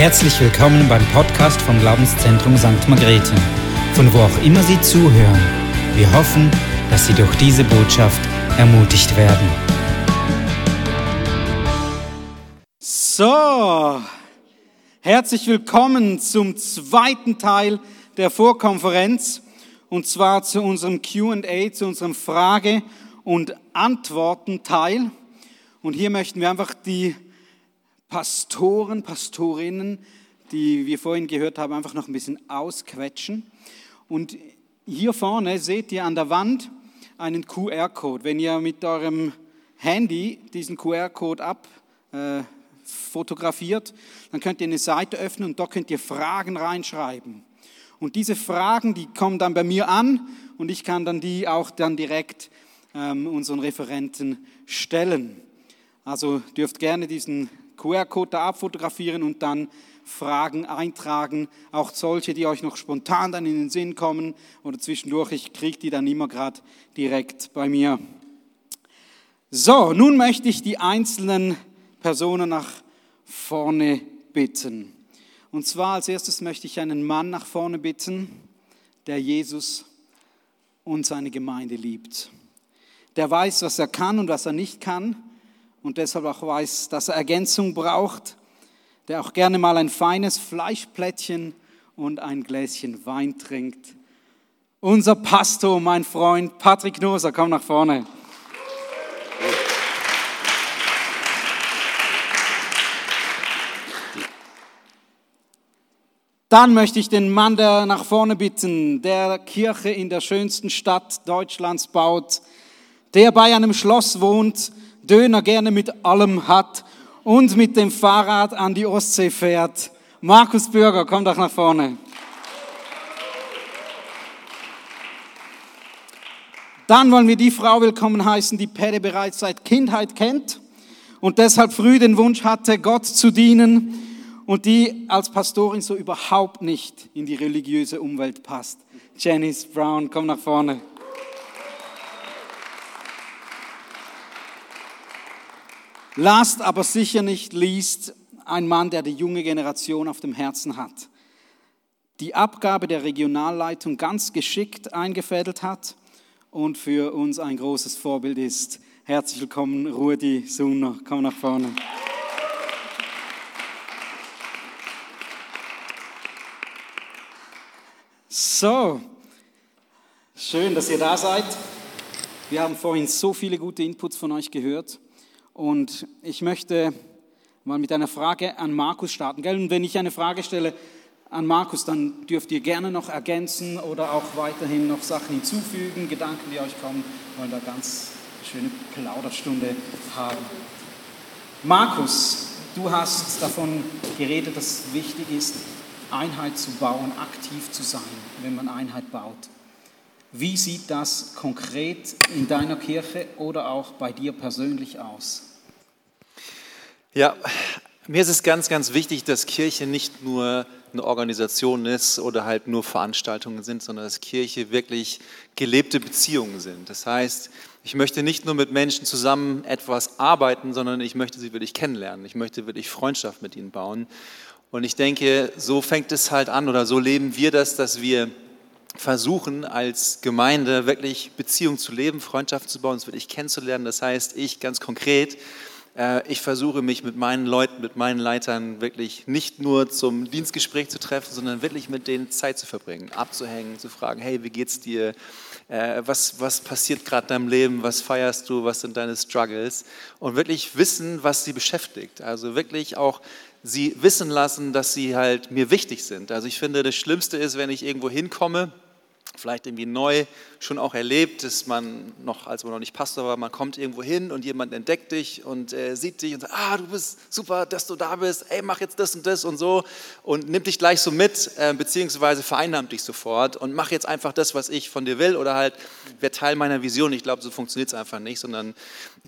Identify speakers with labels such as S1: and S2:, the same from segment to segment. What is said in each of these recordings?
S1: Herzlich willkommen beim Podcast vom Glaubenszentrum St. Margrethe, von wo auch immer Sie zuhören. Wir hoffen, dass Sie durch diese Botschaft ermutigt werden.
S2: So, herzlich willkommen zum zweiten Teil der Vorkonferenz und zwar zu unserem QA, zu unserem Frage- und Antworten-Teil. Und hier möchten wir einfach die Pastoren, Pastorinnen, die wir vorhin gehört haben, einfach noch ein bisschen ausquetschen. Und hier vorne seht ihr an der Wand einen QR-Code. Wenn ihr mit eurem Handy diesen QR-Code ab äh, dann könnt ihr eine Seite öffnen und da könnt ihr Fragen reinschreiben. Und diese Fragen, die kommen dann bei mir an und ich kann dann die auch dann direkt ähm, unseren Referenten stellen. Also dürft gerne diesen QR-Code da abfotografieren und dann Fragen eintragen, auch solche, die euch noch spontan dann in den Sinn kommen oder zwischendurch. Ich kriege die dann immer gerade direkt bei mir. So, nun möchte ich die einzelnen Personen nach vorne bitten. Und zwar als erstes möchte ich einen Mann nach vorne bitten, der Jesus und seine Gemeinde liebt. Der weiß, was er kann und was er nicht kann und deshalb auch weiß, dass er Ergänzung braucht, der auch gerne mal ein feines Fleischplättchen und ein Gläschen Wein trinkt. Unser Pastor, mein Freund Patrick Noser, komm nach vorne. Dann möchte ich den Mann der nach vorne bitten, der Kirche in der schönsten Stadt Deutschlands baut, der bei einem Schloss wohnt, Döner gerne mit allem hat und mit dem Fahrrad an die Ostsee fährt. Markus Bürger, komm doch nach vorne. Dann wollen wir die Frau willkommen heißen, die Pede bereits seit Kindheit kennt und deshalb früh den Wunsch hatte, Gott zu dienen und die als Pastorin so überhaupt nicht in die religiöse Umwelt passt. Janice Brown, komm nach vorne. Last aber sicher nicht least ein Mann, der die junge Generation auf dem Herzen hat. Die Abgabe der Regionalleitung ganz geschickt eingefädelt hat und für uns ein großes Vorbild ist. Herzlich willkommen, Rudi Suner. Komm nach vorne. So, schön, dass ihr da seid. Wir haben vorhin so viele gute Inputs von euch gehört. Und ich möchte mal mit einer Frage an Markus starten. Und wenn ich eine Frage stelle an Markus, dann dürft ihr gerne noch ergänzen oder auch weiterhin noch Sachen hinzufügen, Gedanken, die euch kommen. Wir wollen da ganz schöne Plauderstunde haben. Markus, du hast davon geredet, dass es wichtig ist, Einheit zu bauen, aktiv zu sein, wenn man Einheit baut. Wie sieht das konkret in deiner Kirche oder auch bei dir persönlich aus?
S3: Ja, mir ist es ganz, ganz wichtig, dass Kirche nicht nur eine Organisation ist oder halt nur Veranstaltungen sind, sondern dass Kirche wirklich gelebte Beziehungen sind. Das heißt, ich möchte nicht nur mit Menschen zusammen etwas arbeiten, sondern ich möchte sie wirklich kennenlernen. Ich möchte wirklich Freundschaft mit ihnen bauen. Und ich denke, so fängt es halt an oder so leben wir das, dass wir versuchen als Gemeinde wirklich Beziehungen zu leben, Freundschaft zu bauen, uns wirklich kennenzulernen. Das heißt, ich ganz konkret äh, ich versuche mich mit meinen Leuten, mit meinen Leitern wirklich nicht nur zum Dienstgespräch zu treffen, sondern wirklich mit denen Zeit zu verbringen, abzuhängen, zu fragen, hey, wie geht's dir? Äh, was, was passiert gerade in deinem Leben? Was feierst du? Was sind deine Struggles? Und wirklich wissen, was sie beschäftigt. Also wirklich auch sie wissen lassen, dass sie halt mir wichtig sind. Also ich finde, das Schlimmste ist, wenn ich irgendwo hinkomme vielleicht irgendwie neu schon auch erlebt, dass man noch, als man noch nicht Pastor war, man kommt irgendwo hin und jemand entdeckt dich und äh, sieht dich und sagt, ah, du bist super, dass du da bist, ey, mach jetzt das und das und so und nimmt dich gleich so mit, äh, beziehungsweise vereinnahmt dich sofort und mach jetzt einfach das, was ich von dir will oder halt, wer Teil meiner Vision. Ich glaube, so funktioniert es einfach nicht, sondern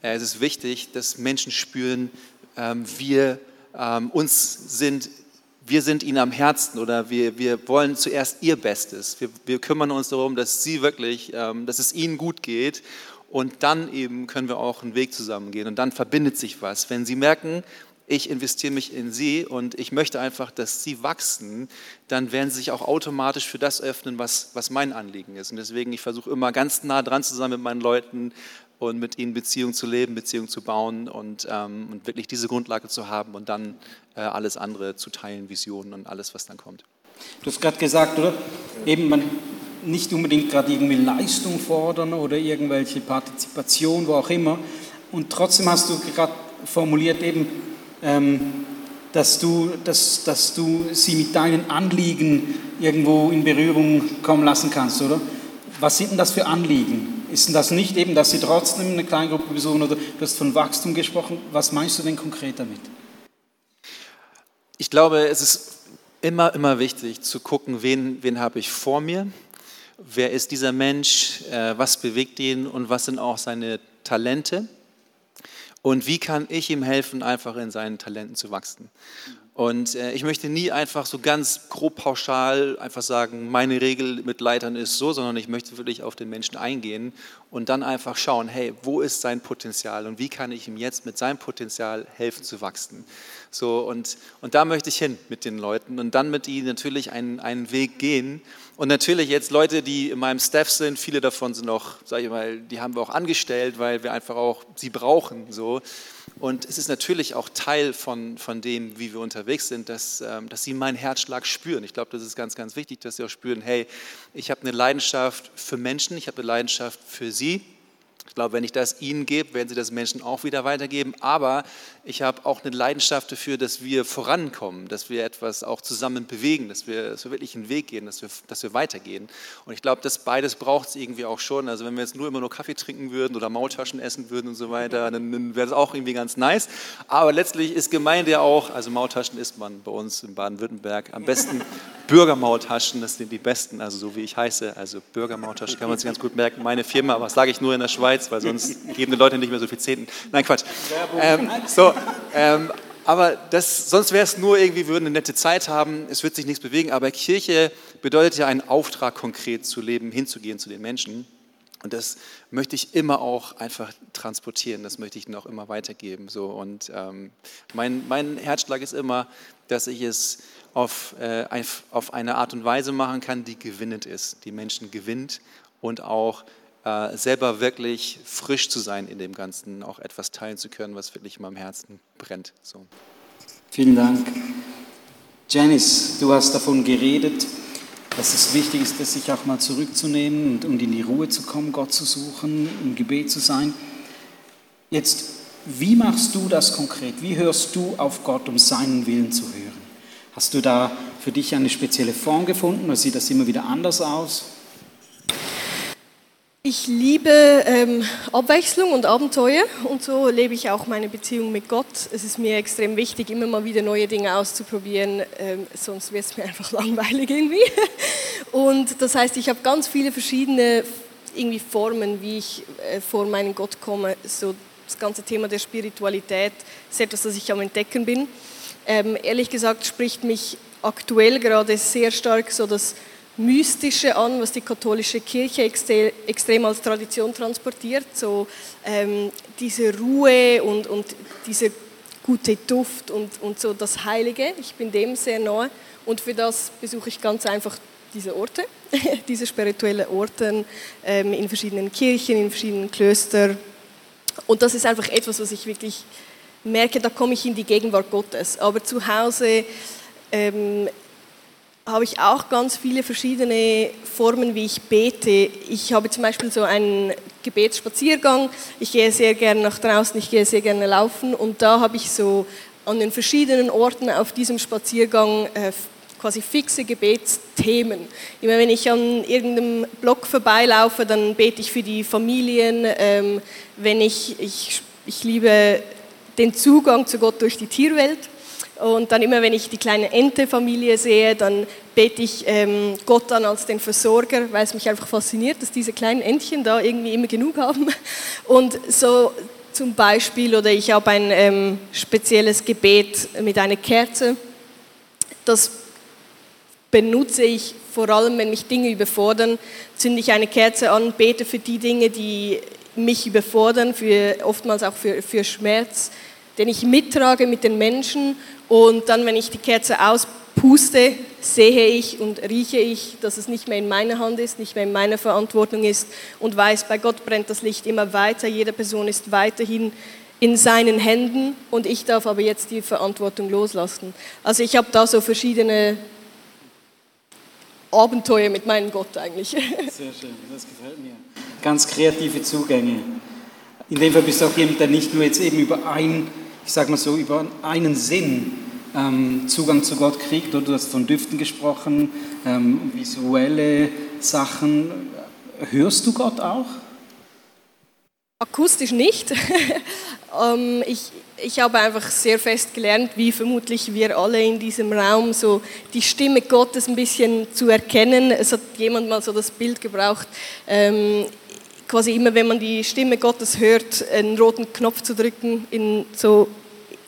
S3: äh, es ist wichtig, dass Menschen spüren, ähm, wir ähm, uns sind wir sind ihnen am Herzen oder wir, wir wollen zuerst ihr Bestes. Wir, wir kümmern uns darum, dass sie wirklich, ähm, dass es ihnen gut geht und dann eben können wir auch einen Weg zusammengehen und dann verbindet sich was. Wenn sie merken, ich investiere mich in sie und ich möchte einfach, dass sie wachsen, dann werden sie sich auch automatisch für das öffnen, was, was mein Anliegen ist. Und deswegen, ich versuche immer ganz nah dran zu sein mit meinen Leuten und mit ihnen Beziehungen zu leben, Beziehungen zu bauen und, ähm, und wirklich diese Grundlage zu haben und dann äh, alles andere zu teilen, Visionen und alles, was dann kommt.
S2: Du hast gerade gesagt, oder? Eben, man nicht unbedingt gerade irgendwie Leistung fordern oder irgendwelche Partizipation, wo auch immer. Und trotzdem hast du gerade formuliert eben, ähm, dass, du, dass, dass du sie mit deinen Anliegen irgendwo in Berührung kommen lassen kannst, oder? Was sind denn das für Anliegen? Ist das nicht eben, dass sie trotzdem eine Kleingruppe besuchen oder du hast von Wachstum gesprochen? Was meinst du denn konkret damit?
S3: Ich glaube, es ist immer, immer wichtig zu gucken, wen, wen habe ich vor mir, wer ist dieser Mensch, äh, was bewegt ihn und was sind auch seine Talente und wie kann ich ihm helfen, einfach in seinen Talenten zu wachsen. Und äh, ich möchte nie einfach so ganz grob pauschal einfach sagen, meine Regel mit Leitern ist so, sondern ich möchte wirklich auf den Menschen eingehen und dann einfach schauen, hey, wo ist sein Potenzial und wie kann ich ihm jetzt mit seinem Potenzial helfen zu wachsen. So, und, und da möchte ich hin mit den Leuten und dann mit ihnen natürlich einen, einen Weg gehen. Und natürlich jetzt Leute, die in meinem Staff sind, viele davon sind auch, sage ich mal, die haben wir auch angestellt, weil wir einfach auch sie brauchen. So. Und es ist natürlich auch Teil von, von dem, wie wir unterwegs sind, dass, ähm, dass sie meinen Herzschlag spüren. Ich glaube, das ist ganz, ganz wichtig, dass sie auch spüren, hey, ich habe eine Leidenschaft für Menschen, ich habe eine Leidenschaft für sie ich glaube, wenn ich das ihnen gebe, werden sie das Menschen auch wieder weitergeben. Aber ich habe auch eine Leidenschaft dafür, dass wir vorankommen, dass wir etwas auch zusammen bewegen, dass wir, dass wir wirklich einen Weg gehen, dass wir, dass wir weitergehen. Und ich glaube, das beides braucht es irgendwie auch schon. Also wenn wir jetzt nur immer nur Kaffee trinken würden oder Maultaschen essen würden und so weiter, dann, dann wäre das auch irgendwie ganz nice. Aber letztlich ist Gemeinde ja auch, also Maultaschen isst man bei uns in Baden-Württemberg am besten Bürgermaultaschen, das sind die besten, also so wie ich heiße. Also Bürgermaultaschen kann man sich ganz gut merken. Meine Firma, aber das sage ich nur in der Schweiz, weil sonst geben die Leute nicht mehr so viel Zehnten. Nein, Quatsch. Ähm, so, ähm, aber das, sonst wäre es nur irgendwie, wir würden eine nette Zeit haben, es wird sich nichts bewegen. Aber Kirche bedeutet ja einen Auftrag konkret zu leben, hinzugehen zu den Menschen. Und das möchte ich immer auch einfach transportieren, das möchte ich auch immer weitergeben. So. Und ähm, mein, mein Herzschlag ist immer, dass ich es auf, äh, auf eine Art und Weise machen kann, die gewinnend ist, die Menschen gewinnt und auch selber wirklich frisch zu sein in dem Ganzen, auch etwas teilen zu können, was wirklich in meinem Herzen brennt. So.
S2: Vielen Dank. Janice, du hast davon geredet, dass es wichtig ist, sich auch mal zurückzunehmen und, und in die Ruhe zu kommen, Gott zu suchen, im Gebet zu sein. Jetzt, wie machst du das konkret? Wie hörst du auf Gott, um seinen Willen zu hören? Hast du da für dich eine spezielle Form gefunden oder sieht das immer wieder anders aus?
S4: Ich liebe ähm, Abwechslung und Abenteuer und so lebe ich auch meine Beziehung mit Gott. Es ist mir extrem wichtig, immer mal wieder neue Dinge auszuprobieren, ähm, sonst wird es mir einfach langweilig irgendwie. Und das heißt, ich habe ganz viele verschiedene irgendwie Formen, wie ich äh, vor meinen Gott komme. So das ganze Thema der Spiritualität ist etwas, das ich am Entdecken bin. Ähm, ehrlich gesagt spricht mich aktuell gerade sehr stark so das Mystische an, was die katholische Kirche extrem als Tradition transportiert. So ähm, diese Ruhe und, und dieser gute Duft und, und so das Heilige. Ich bin dem sehr nahe und für das besuche ich ganz einfach diese Orte, diese spirituellen Orte ähm, in verschiedenen Kirchen, in verschiedenen Klöstern. Und das ist einfach etwas, was ich wirklich merke, da komme ich in die Gegenwart Gottes. Aber zu Hause ähm, habe ich auch ganz viele verschiedene Formen, wie ich bete. Ich habe zum Beispiel so einen Gebetsspaziergang. Ich gehe sehr gerne nach draußen, ich gehe sehr gerne laufen und da habe ich so an den verschiedenen Orten auf diesem Spaziergang äh, quasi fixe Gebetsthemen. Immer wenn ich an irgendeinem Block vorbeilaufe, dann bete ich für die Familien. Ähm, wenn ich, ich, ich liebe den Zugang zu Gott durch die Tierwelt. Und dann immer, wenn ich die kleine Ente-Familie sehe, dann bete ich ähm, Gott an als den Versorger, weil es mich einfach fasziniert, dass diese kleinen Entchen da irgendwie immer genug haben. Und so zum Beispiel, oder ich habe ein ähm, spezielles Gebet mit einer Kerze. Das benutze ich vor allem, wenn mich Dinge überfordern, zünde ich eine Kerze an, bete für die Dinge, die mich überfordern, für, oftmals auch für, für Schmerz den ich mittrage mit den Menschen und dann, wenn ich die Kerze auspuste, sehe ich und rieche ich, dass es nicht mehr in meiner Hand ist, nicht mehr in meiner Verantwortung ist und weiß, bei Gott brennt das Licht immer weiter, jede Person ist weiterhin in seinen Händen und ich darf aber jetzt die Verantwortung loslassen. Also ich habe da so verschiedene Abenteuer mit meinem Gott eigentlich. Sehr
S2: schön, das gefällt mir. Ganz kreative Zugänge. In dem Fall bist du auch jemand, der nicht nur jetzt eben über ein, ich sag mal so, über einen Sinn ähm, Zugang zu Gott kriegt, oder du hast von Düften gesprochen, ähm, visuelle Sachen. Hörst du Gott auch?
S4: Akustisch nicht. Ähm, ich, ich habe einfach sehr fest gelernt, wie vermutlich wir alle in diesem Raum, so die Stimme Gottes ein bisschen zu erkennen. Es hat jemand mal so das Bild gebraucht, ähm, quasi immer, wenn man die Stimme Gottes hört, einen roten Knopf zu drücken, in, so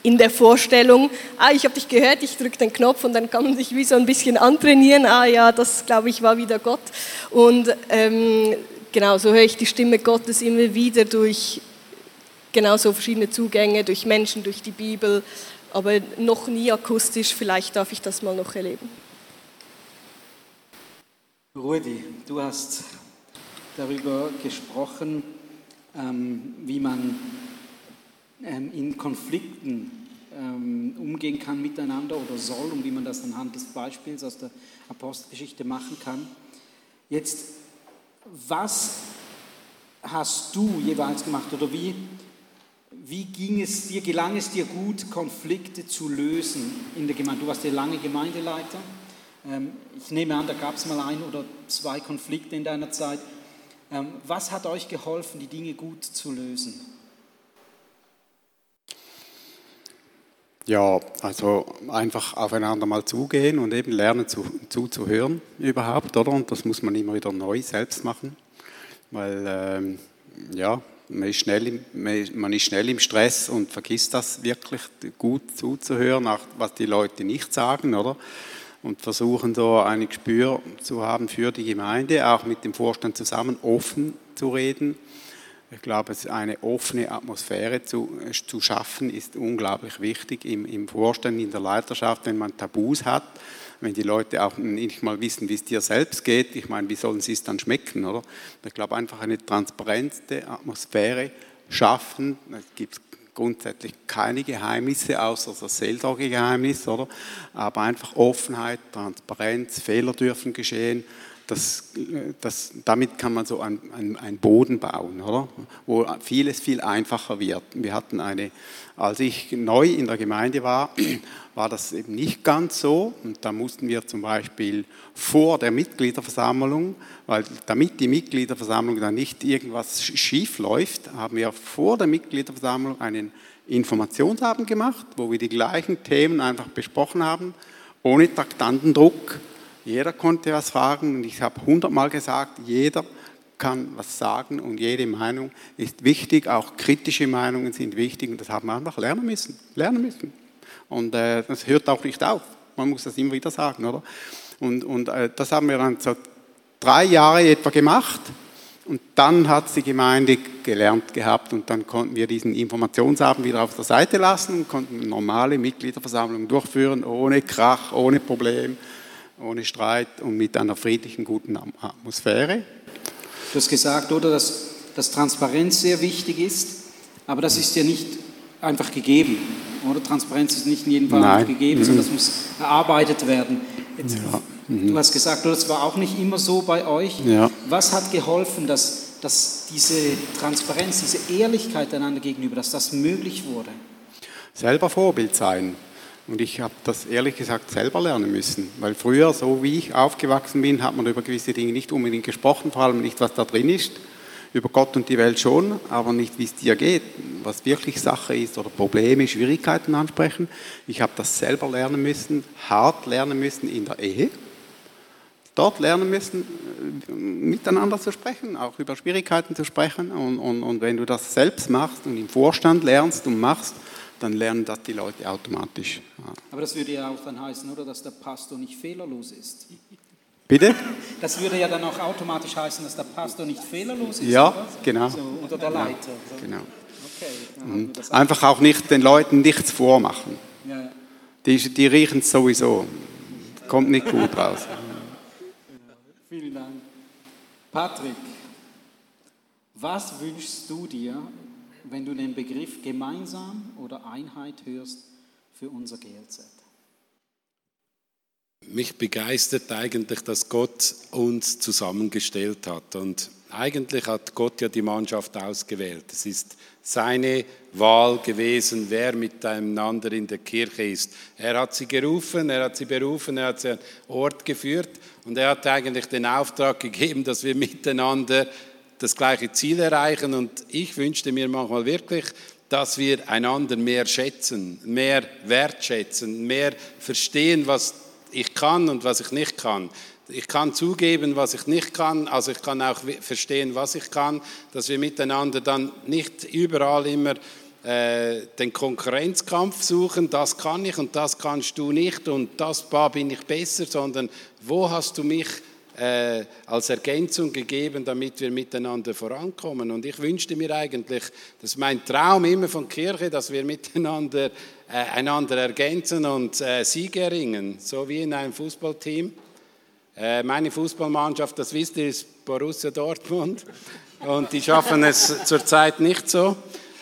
S4: in der Vorstellung, ah, ich habe dich gehört, ich drücke den Knopf und dann kann man sich wie so ein bisschen antrainieren, ah ja, das glaube ich war wieder Gott. Und ähm, genau, so höre ich die Stimme Gottes immer wieder durch genau so verschiedene Zugänge, durch Menschen, durch die Bibel, aber noch nie akustisch, vielleicht darf ich das mal noch erleben.
S2: Rudi, du hast darüber gesprochen, ähm, wie man ähm, in Konflikten ähm, umgehen kann miteinander oder soll und wie man das anhand des Beispiels aus der Apostelgeschichte machen kann. Jetzt was hast du jeweils gemacht oder wie, wie ging es dir, gelang es dir gut, Konflikte zu lösen in der Gemeinde? Du warst ja lange Gemeindeleiter. Ich nehme an, da gab es mal ein oder zwei Konflikte in deiner Zeit. Ähm, was hat euch geholfen, die Dinge gut zu lösen?
S5: Ja, also einfach aufeinander mal zugehen und eben lernen zu, zuzuhören überhaupt, oder? Und das muss man immer wieder neu selbst machen, weil ähm, ja, man ist, schnell im, man ist schnell im Stress und vergisst das wirklich gut zuzuhören, auch was die Leute nicht sagen, oder? Und versuchen so ein Gespür zu haben für die Gemeinde, auch mit dem Vorstand zusammen offen zu reden ich glaube, eine offene Atmosphäre zu, äh, zu schaffen, ist unglaublich wichtig im, im Vorstand, in der Leiterschaft, wenn man Tabus hat, wenn die Leute auch nicht mal wissen, wie es dir selbst geht. Ich meine, wie sollen sie es dann schmecken, oder? Ich glaube, einfach eine transparente Atmosphäre schaffen. Es gibt grundsätzlich keine Geheimnisse, außer das Seelsorgegeheimnis, oder? Aber einfach Offenheit, Transparenz, Fehler dürfen geschehen das, das, damit kann man so einen, einen Boden bauen, oder? wo vieles viel einfacher wird. Wir hatten eine, als ich neu in der Gemeinde war, war das eben nicht ganz so. Und da mussten wir zum Beispiel vor der Mitgliederversammlung, weil damit die Mitgliederversammlung dann nicht irgendwas schief läuft, haben wir vor der Mitgliederversammlung einen Informationsabend gemacht, wo wir die gleichen Themen einfach besprochen haben, ohne Taktandendruck jeder konnte was fragen und ich habe hundertmal gesagt, jeder kann was sagen und jede Meinung ist wichtig, auch kritische Meinungen sind wichtig und das haben wir einfach lernen müssen, lernen müssen. Und äh, das hört auch nicht auf, man muss das immer wieder sagen, oder? Und, und äh, das haben wir dann so drei Jahre etwa gemacht und dann hat die Gemeinde gelernt gehabt und dann konnten wir diesen Informationsabend wieder auf der Seite lassen und konnten normale Mitgliederversammlung durchführen, ohne Krach, ohne Problem ohne Streit und mit einer friedlichen, guten Atmosphäre.
S2: Du hast gesagt, oder, dass, dass Transparenz sehr wichtig ist, aber das ist ja nicht einfach gegeben. Oder Transparenz ist nicht in jedem Fall gegeben, mhm. sondern das muss erarbeitet werden. Jetzt, ja. mhm. Du hast gesagt, das war auch nicht immer so bei euch. Ja. Was hat geholfen, dass, dass diese Transparenz, diese Ehrlichkeit einander gegenüber, dass das möglich wurde?
S5: Selber Vorbild sein. Und ich habe das ehrlich gesagt selber lernen müssen, weil früher, so wie ich aufgewachsen bin, hat man über gewisse Dinge nicht unbedingt gesprochen, vor allem nicht, was da drin ist. Über Gott und die Welt schon, aber nicht, wie es dir geht, was wirklich Sache ist oder Probleme, Schwierigkeiten ansprechen. Ich habe das selber lernen müssen, hart lernen müssen in der Ehe. Dort lernen müssen, äh, miteinander zu sprechen, auch über Schwierigkeiten zu sprechen. Und, und, und wenn du das selbst machst und im Vorstand lernst und machst, dann lernen das die Leute automatisch.
S2: Aber das würde ja auch dann heißen, oder, dass der Pastor nicht fehlerlos ist.
S5: Bitte?
S2: Das würde ja dann auch automatisch heißen, dass der Pastor nicht fehlerlos ist.
S5: Ja, oder? genau.
S2: So, oder der Leiter.
S5: Genau. Mhm. Einfach auch nicht den Leuten nichts vormachen.
S2: Ja.
S5: Die, die riechen es sowieso. Kommt nicht gut raus.
S2: Vielen Dank. Patrick, was wünschst du dir, wenn du den Begriff gemeinsam oder Einheit hörst für unser GLZ?
S6: Mich begeistert eigentlich, dass Gott uns zusammengestellt hat. Und eigentlich hat Gott ja die Mannschaft ausgewählt. Es ist seine Wahl gewesen, wer miteinander in der Kirche ist. Er hat sie gerufen, er hat sie berufen, er hat sie an Ort geführt und er hat eigentlich den Auftrag gegeben, dass wir miteinander das gleiche Ziel erreichen. Und ich wünschte mir manchmal wirklich, dass wir einander mehr schätzen, mehr wertschätzen, mehr verstehen, was ich kann und was ich nicht kann. Ich kann zugeben, was ich nicht kann, also ich kann auch verstehen, was ich kann, dass wir miteinander dann nicht überall immer äh, den Konkurrenzkampf suchen, das kann ich und das kannst du nicht und das bin ich besser, sondern wo hast du mich äh, als Ergänzung gegeben, damit wir miteinander vorankommen. Und ich wünschte mir eigentlich, das ist mein Traum immer von Kirche, dass wir miteinander äh, einander ergänzen und äh, Siege erringen, so wie in einem Fußballteam. Äh, meine Fußballmannschaft, das wisst ihr, ist Borussia Dortmund. Und die schaffen es zurzeit nicht so.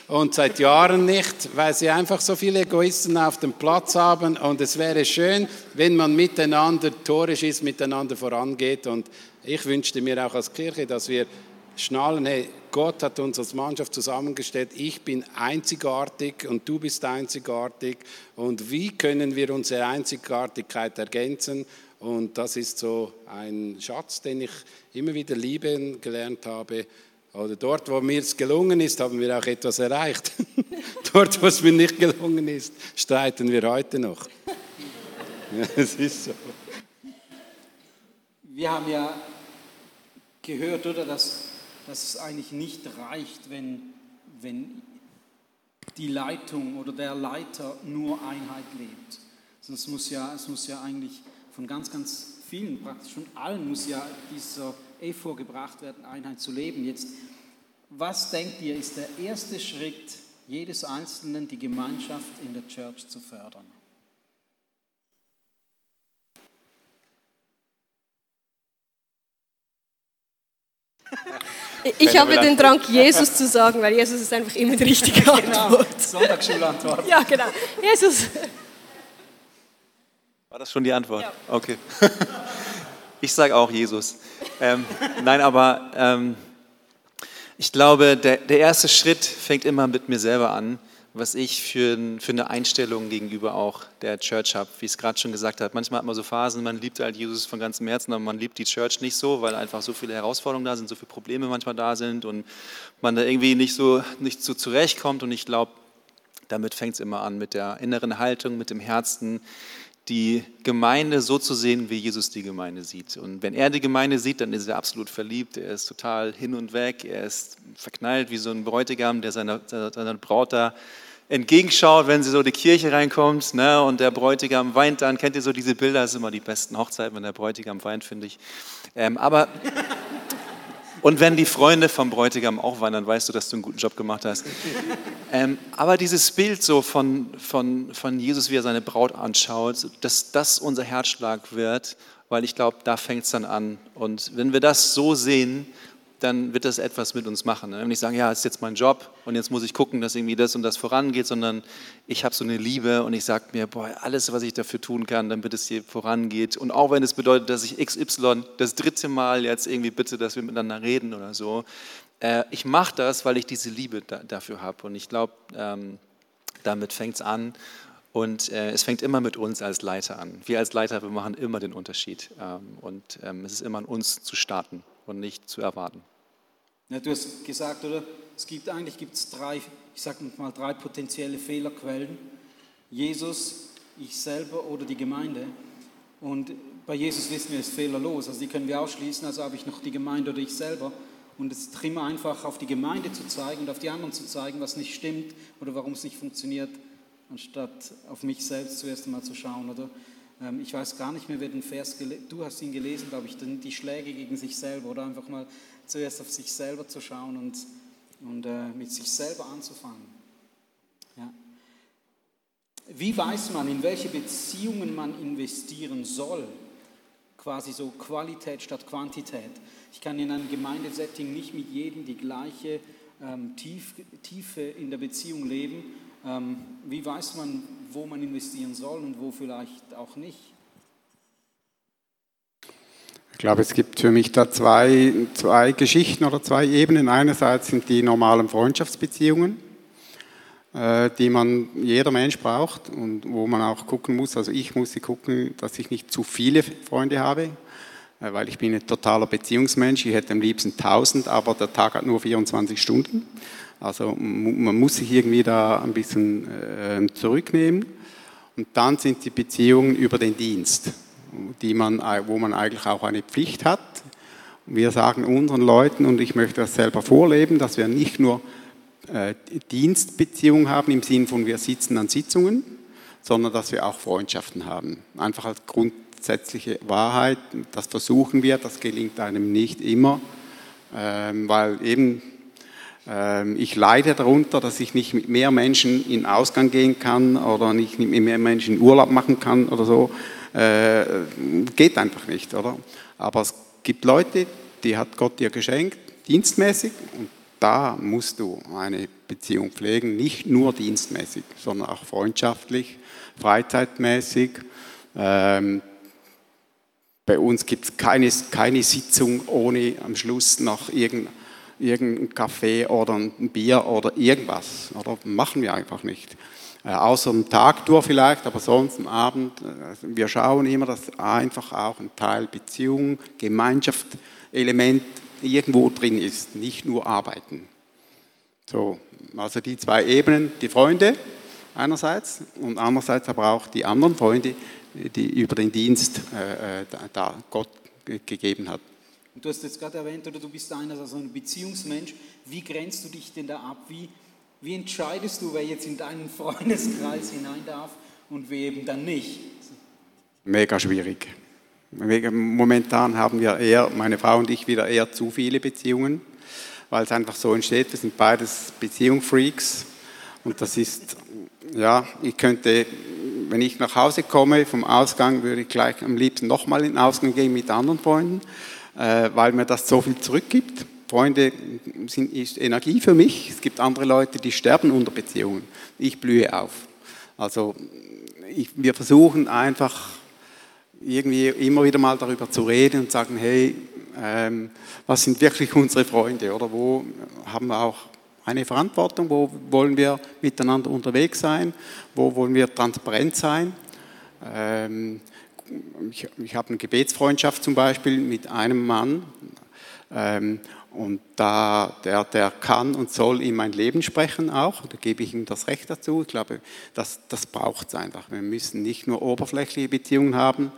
S6: Und seit Jahren nicht, weil sie einfach so viele Egoisten auf dem Platz haben. Und es wäre schön, wenn man miteinander torisch ist, miteinander vorangeht. Und ich wünschte mir auch als Kirche, dass wir schnallen, hey, Gott hat uns als Mannschaft zusammengestellt, ich bin einzigartig und du bist einzigartig. Und wie können wir unsere Einzigartigkeit ergänzen? Und das ist so ein Schatz, den ich immer wieder lieben gelernt habe. Oder dort, wo mir es gelungen ist, haben wir auch etwas erreicht. dort, wo es mir nicht gelungen ist, streiten wir heute noch. ja, es ist so.
S2: Wir haben ja gehört, oder, dass, dass es eigentlich nicht reicht, wenn, wenn die Leitung oder der Leiter nur Einheit lebt. Sonst muss ja, es muss ja eigentlich von ganz, ganz vielen, praktisch von allen muss ja dieser Effort gebracht werden, Einheit zu leben. Jetzt, was denkt ihr, ist der erste Schritt jedes Einzelnen, die Gemeinschaft in der Church zu fördern?
S4: Ich habe den Drang, Jesus zu sagen, weil Jesus ist einfach immer die richtige genau. Antwort. Genau,
S2: Sonntagsschulantwort.
S4: Ja, genau. Jesus.
S3: War das schon die Antwort? Ja. Okay. Ich sage auch Jesus. Ähm, nein, aber ähm, ich glaube, der, der erste Schritt fängt immer mit mir selber an, was ich für, für eine Einstellung gegenüber auch der Church habe. Wie ich es gerade schon gesagt habe, manchmal hat man so Phasen, man liebt halt Jesus von ganzem Herzen, aber man liebt die Church nicht so, weil einfach so viele Herausforderungen da sind, so viele Probleme manchmal da sind und man da irgendwie nicht so, nicht so zurechtkommt. Und ich glaube, damit fängt es immer an, mit der inneren Haltung, mit dem Herzen, die Gemeinde so zu sehen, wie Jesus die Gemeinde sieht. Und wenn er die Gemeinde sieht, dann ist er absolut verliebt, er ist total hin und weg, er ist verknallt wie so ein Bräutigam, der seiner, seiner Braut da entgegenschaut, wenn sie so in die Kirche reinkommt ne, und der Bräutigam weint dann. Kennt ihr so diese Bilder? Das sind immer die besten Hochzeiten, wenn der Bräutigam weint, finde ich. Ähm, aber und wenn die Freunde vom Bräutigam auch weinen, dann weißt du, dass du einen guten Job gemacht hast. Ähm, aber dieses Bild so von, von, von Jesus, wie er seine Braut anschaut, dass das unser Herzschlag wird, weil ich glaube, da fängt es dann an. Und wenn wir das so sehen, dann wird das etwas mit uns machen. Wenn ich sage, ja, ist jetzt mein Job und jetzt muss ich gucken, dass irgendwie das und das vorangeht, sondern ich habe so eine Liebe und ich sage mir, boah, alles, was ich dafür tun kann, damit es hier vorangeht. Und auch wenn es bedeutet, dass ich XY das dritte Mal jetzt irgendwie bitte, dass wir miteinander reden oder so, äh, ich mache das, weil ich diese Liebe da, dafür habe. Und ich glaube, ähm, damit fängt es an. Und äh, es fängt immer mit uns als Leiter an. Wir als Leiter, wir machen immer den Unterschied. Ähm, und ähm, es ist immer an uns zu starten und nicht zu erwarten.
S2: Ja, du hast gesagt, oder? Es gibt eigentlich gibt's drei, ich sage mal drei potenzielle Fehlerquellen. Jesus, ich selber oder die Gemeinde. Und bei Jesus wissen wir, es ist fehlerlos. Also die können wir ausschließen. Also habe ich noch die Gemeinde oder ich selber. Und es ist immer einfach auf die Gemeinde zu zeigen und auf die anderen zu zeigen, was nicht stimmt oder warum es nicht funktioniert, anstatt auf mich selbst zuerst einmal zu schauen. Oder ähm, ich weiß gar nicht mehr, wer den Vers Du hast ihn gelesen, glaube ich, die Schläge gegen sich selber oder einfach mal zuerst auf sich selber zu schauen. Und und äh, mit sich selber anzufangen. Ja. Wie weiß man, in welche Beziehungen man investieren soll? Quasi so Qualität statt Quantität. Ich kann in einem Gemeindesetting nicht mit jedem die gleiche ähm, Tief, Tiefe in der Beziehung leben. Ähm, wie weiß man, wo man investieren soll und wo vielleicht auch nicht?
S5: Ich glaube, es gibt für mich da zwei, zwei Geschichten oder zwei Ebenen. Einerseits sind die normalen Freundschaftsbeziehungen, äh, die man, jeder Mensch braucht und wo man auch gucken muss, also ich muss gucken, dass ich nicht zu viele Freunde habe, äh, weil ich bin ein totaler Beziehungsmensch. Ich hätte am liebsten 1000, aber der Tag hat nur 24 Stunden. Also man muss sich irgendwie da ein bisschen äh, zurücknehmen. Und dann sind die Beziehungen über den Dienst, die man, wo man eigentlich auch eine Pflicht hat. Wir sagen unseren Leuten, und ich möchte das selber vorleben, dass wir nicht nur äh, Dienstbeziehungen haben im Sinne von wir sitzen an Sitzungen, sondern dass wir auch Freundschaften haben. Einfach als grundsätzliche Wahrheit, das versuchen wir, das gelingt einem nicht immer, ähm, weil eben ähm, ich leide darunter, dass ich nicht mit mehr Menschen in Ausgang gehen kann oder nicht mit mehr Menschen Urlaub machen kann oder so. Äh, geht einfach nicht, oder? Aber es gibt Leute, die hat Gott dir geschenkt, dienstmäßig, und da musst du eine Beziehung pflegen, nicht nur dienstmäßig, sondern auch freundschaftlich, freizeitmäßig. Ähm, bei uns gibt es keine, keine Sitzung ohne am Schluss noch irgendein irgendein Kaffee oder ein Bier oder irgendwas. Oder machen wir einfach nicht. Äh, außer am Tag durch vielleicht, aber sonst am Abend. Äh, wir schauen immer, dass einfach auch ein Teil Beziehung, Gemeinschaft, Element irgendwo drin ist, nicht nur arbeiten. So, also die zwei Ebenen, die Freunde einerseits und andererseits aber auch die anderen Freunde, die über den Dienst äh, äh da Gott gegeben hat.
S2: Und du hast jetzt gerade erwähnt, oder du bist einer, also ein Beziehungsmensch. Wie grenzt du dich denn da ab? Wie, wie entscheidest du, wer jetzt in deinen Freundeskreis hinein darf und wer eben dann nicht?
S5: Mega schwierig. Momentan haben wir eher, meine Frau und ich, wieder eher zu viele Beziehungen, weil es einfach so entsteht. Wir sind beides Beziehungsfreaks. Und das ist, ja, ich könnte, wenn ich nach Hause komme vom Ausgang, würde ich gleich am liebsten nochmal in den Ausgang gehen mit anderen Freunden. Äh, weil mir das so viel zurückgibt. Freunde sind ist Energie für mich. Es gibt andere Leute, die sterben unter Beziehungen. Ich blühe auf. Also ich, wir versuchen einfach irgendwie immer wieder mal darüber zu reden und sagen, hey, ähm, was sind wirklich unsere Freunde oder wo haben wir auch eine Verantwortung, wo wollen wir miteinander unterwegs sein, wo wollen wir transparent sein. Ähm, ich, ich habe eine Gebetsfreundschaft zum Beispiel mit einem Mann ähm, und da, der, der kann und soll in mein Leben sprechen auch, da gebe ich ihm das Recht dazu. Ich glaube, das, das braucht es einfach. Wir müssen nicht nur oberflächliche Beziehungen haben,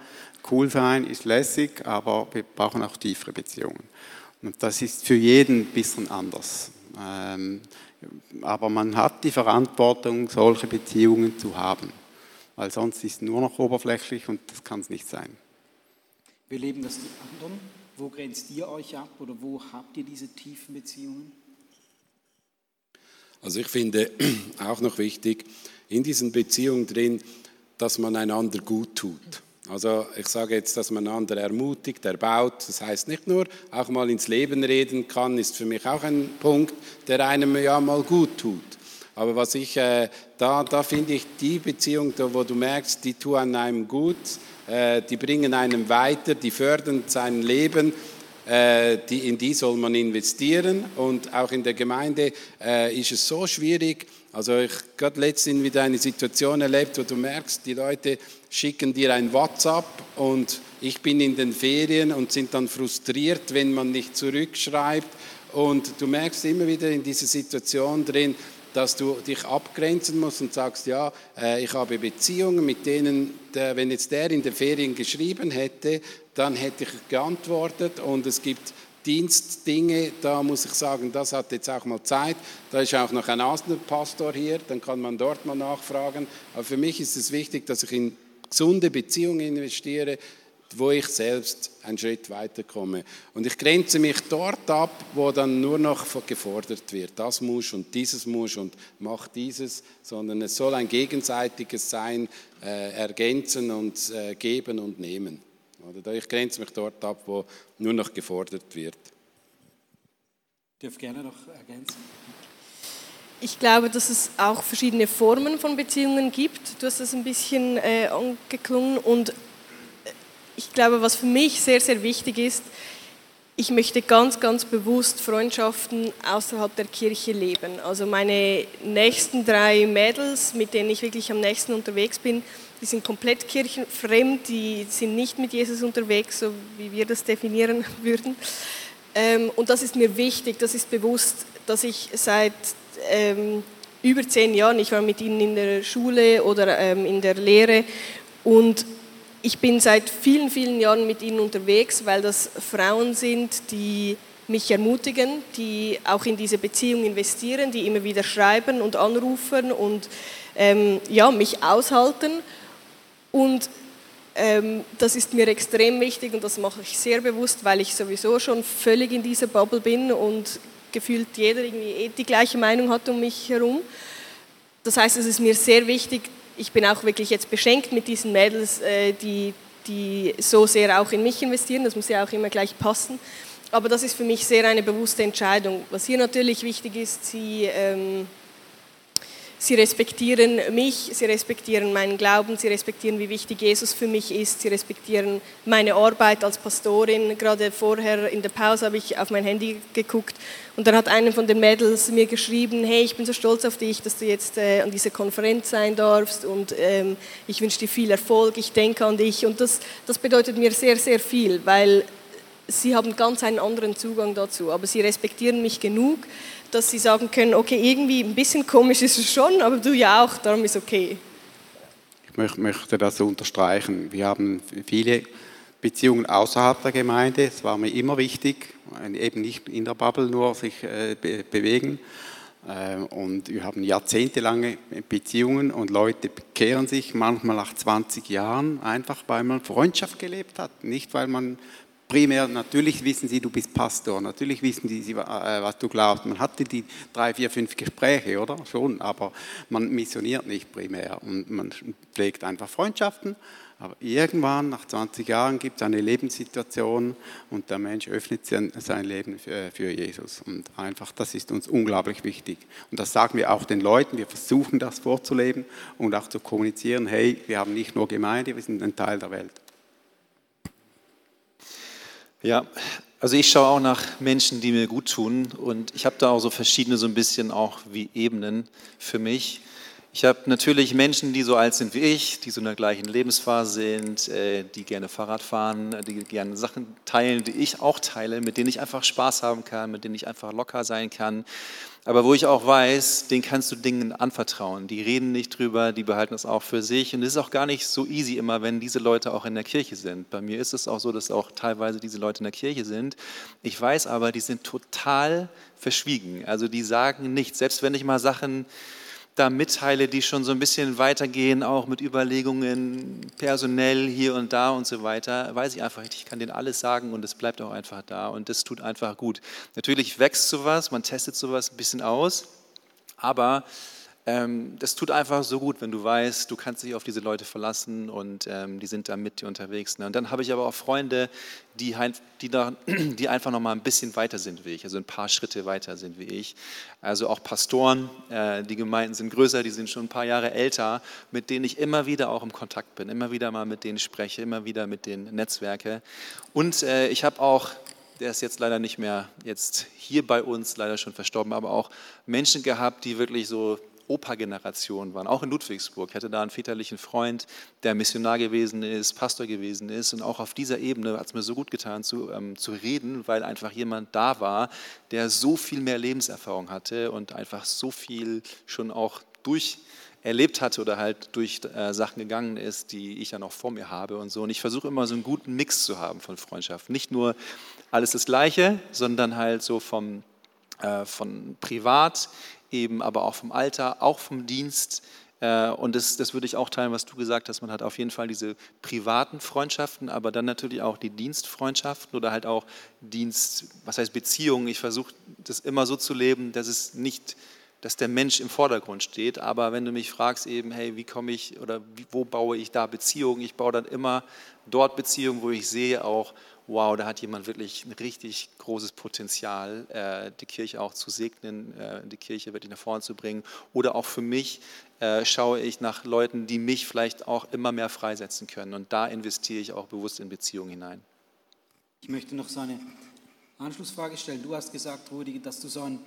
S5: cool sein ist lässig, aber wir brauchen auch tiefere Beziehungen. Und das ist für jeden ein bisschen anders. Ähm, aber man hat die Verantwortung, solche Beziehungen zu haben weil sonst ist es nur noch oberflächlich und das kann es nicht sein.
S2: Wir leben das die anderen. Wo grenzt ihr euch ab oder wo habt ihr diese tiefen Beziehungen?
S6: Also ich finde auch noch wichtig, in diesen Beziehungen drin, dass man einander gut tut. Also ich sage jetzt, dass man einander ermutigt, erbaut. Das heißt nicht nur, auch mal ins Leben reden kann, ist für mich auch ein Punkt, der einem ja mal gut tut. Aber was ich, äh, da, da finde ich die Beziehung, da, wo du merkst, die tun einem gut, äh, die bringen einem weiter, die fördern sein Leben, äh, die, in die soll man investieren. Und auch in der Gemeinde äh, ist es so schwierig. Also ich habe letztens wieder eine Situation erlebt, wo du merkst, die Leute schicken dir ein WhatsApp und ich bin in den Ferien und sind dann frustriert, wenn man nicht zurückschreibt. Und du merkst immer wieder in dieser Situation drin, dass du dich abgrenzen musst und sagst, ja, äh, ich habe Beziehungen, mit denen, wenn jetzt der in den Ferien geschrieben hätte, dann hätte ich geantwortet und es gibt Dienstdinge, da muss ich sagen, das hat jetzt auch mal Zeit. Da ist auch noch ein Pastor hier, dann kann man dort mal nachfragen. Aber für mich ist es wichtig, dass ich in gesunde Beziehungen investiere, wo ich selbst einen Schritt weiterkomme. Und ich grenze mich dort ab, wo dann nur noch gefordert wird. Das muss und dieses muss und mach dieses, sondern es soll ein gegenseitiges sein, äh, ergänzen und äh, geben und nehmen. Oder ich grenze mich dort ab, wo nur noch gefordert wird.
S2: Ich darf gerne noch ergänzen.
S4: Ich glaube, dass es auch verschiedene Formen von Beziehungen gibt. Du hast das ein bisschen äh, angeklungen und ich glaube, was für mich sehr, sehr wichtig ist, ich möchte ganz, ganz bewusst Freundschaften außerhalb der Kirche leben. Also meine nächsten drei Mädels, mit denen ich wirklich am nächsten unterwegs bin, die sind komplett kirchenfremd, die sind nicht mit Jesus unterwegs, so wie wir das definieren würden. Ähm, und das ist mir wichtig, das ist bewusst, dass ich seit ähm, über zehn Jahren, ich war mit ihnen in der Schule oder ähm, in der Lehre und ich bin seit vielen, vielen Jahren mit ihnen unterwegs, weil das Frauen sind, die mich ermutigen, die auch in diese Beziehung investieren, die immer wieder schreiben und anrufen und ähm, ja, mich aushalten. Und ähm, das ist mir extrem wichtig und das mache ich sehr bewusst, weil ich sowieso schon völlig in dieser Bubble bin und gefühlt jeder irgendwie eh die gleiche Meinung hat um mich herum. Das heißt, es ist mir sehr wichtig, ich bin auch wirklich jetzt beschenkt mit diesen Mädels, äh, die, die so sehr auch in mich investieren. Das muss ja auch immer gleich passen. Aber das ist für mich sehr eine bewusste Entscheidung. Was hier natürlich wichtig ist, sie ähm, Sie respektieren mich, sie respektieren meinen Glauben, sie respektieren, wie wichtig Jesus für mich ist, sie respektieren meine Arbeit als Pastorin. Gerade vorher in der Pause habe ich auf mein Handy geguckt und dann hat eine von den Mädels mir geschrieben, hey, ich bin so stolz auf dich, dass du jetzt äh, an dieser Konferenz sein darfst und ähm, ich wünsche dir viel Erfolg, ich denke an dich. Und das, das bedeutet mir sehr, sehr viel, weil sie haben ganz einen anderen Zugang dazu, aber sie respektieren mich genug, dass sie sagen können, okay, irgendwie ein bisschen komisch ist es schon, aber du ja auch, darum ist okay.
S5: Ich möchte das unterstreichen. Wir haben viele Beziehungen außerhalb der Gemeinde. Es war mir immer wichtig, eben nicht in der Bubble nur sich äh, bewegen. Äh, und wir haben jahrzehntelange Beziehungen und Leute bekehren sich manchmal nach 20 Jahren einfach, weil man Freundschaft gelebt hat. Nicht, weil man primär, natürlich wissen sie, du bist Pastor, natürlich wissen sie, äh, was du glaubst. Man hatte die drei, vier, fünf Gespräche, oder? Schon, aber man missioniert nicht primär und man pflegt einfach Freundschaften. Aber irgendwann, nach 20 Jahren, gibt es eine Lebenssituation und der Mensch öffnet sein Leben für Jesus. Und einfach, das ist uns unglaublich wichtig. Und das sagen wir auch den Leuten, wir versuchen das vorzuleben und auch zu kommunizieren, hey, wir haben nicht nur Gemeinde, wir sind ein Teil der Welt.
S3: Ja, also ich schaue auch nach Menschen, die mir gut tun und ich habe da auch so verschiedene so ein bisschen auch wie Ebenen für mich. Ich habe natürlich Menschen, die so alt sind wie ich, die so in der gleichen Lebensphase sind, äh, die gerne Fahrrad fahren, die gerne Sachen teilen, die ich auch teile, mit denen ich einfach Spaß haben kann, mit denen ich einfach locker sein kann aber wo ich auch weiß, denen kannst du Dingen anvertrauen. Die reden nicht drüber, die behalten es auch für sich. Und es ist auch gar nicht so easy immer, wenn diese Leute auch in der Kirche sind. Bei mir ist es auch so, dass auch teilweise diese Leute in der Kirche sind. Ich weiß aber, die sind total verschwiegen. Also die sagen nichts. Selbst wenn ich mal Sachen da mitteile, die schon so ein bisschen weitergehen, auch mit Überlegungen personell hier und da und so weiter, weiß ich einfach nicht, ich kann denen alles sagen und es bleibt auch einfach da und das tut einfach gut. Natürlich wächst sowas, man testet sowas ein bisschen aus, aber das tut einfach so gut, wenn du weißt, du kannst dich auf diese Leute verlassen und ähm, die sind da mit dir unterwegs. Ne? Und dann habe ich aber auch Freunde, die, die, da, die einfach noch mal ein bisschen weiter sind wie ich, also ein paar Schritte weiter sind wie ich. Also auch Pastoren, äh, die Gemeinden sind größer, die sind schon ein paar Jahre älter, mit denen ich immer wieder auch im Kontakt bin, immer wieder mal mit denen spreche, immer wieder mit denen Netzwerke. Und äh, ich habe auch der ist jetzt leider nicht mehr jetzt hier bei uns, leider schon verstorben, aber auch Menschen gehabt, die wirklich so Opa-Generation waren, auch in Ludwigsburg. Ich hatte da einen väterlichen Freund, der Missionar gewesen ist, Pastor gewesen ist. Und auch auf dieser Ebene hat es mir so gut getan, zu, ähm, zu reden, weil einfach jemand da war, der so viel mehr Lebenserfahrung hatte und einfach so viel schon auch durch erlebt hatte oder halt durch äh, Sachen gegangen ist, die ich ja noch vor mir habe und so. Und ich versuche immer so einen guten Mix zu haben von Freundschaft. Nicht nur alles das Gleiche, sondern halt so vom, äh, von privat eben aber auch vom Alter, auch vom Dienst, Äh, und das, das würde ich auch teilen, was du gesagt hast. Man hat auf jeden Fall diese privaten Freundschaften, aber dann natürlich auch die Dienstfreundschaften oder halt auch Dienst, was heißt Beziehungen. Ich versuche das immer so zu leben, dass es nicht, dass der Mensch im Vordergrund steht. Aber wenn du mich fragst eben, hey, wie komme ich oder wo baue ich da Beziehungen? Ich baue dann immer dort Beziehungen, wo ich sehe auch, wow, da hat jemand wirklich ein richtig großes Potenzial, äh, die Kirche auch zu segnen, äh, die Kirche wirklich nach vorne zu bringen. Oder auch für mich äh, schaue ich nach Leuten, die mich vielleicht auch immer mehr freisetzen können. Und da investiere ich auch bewusst in Beziehungen hinein.
S2: Ich möchte noch so eine Anschlussfrage stellen. Du hast gesagt, Rudi, dass du so ein,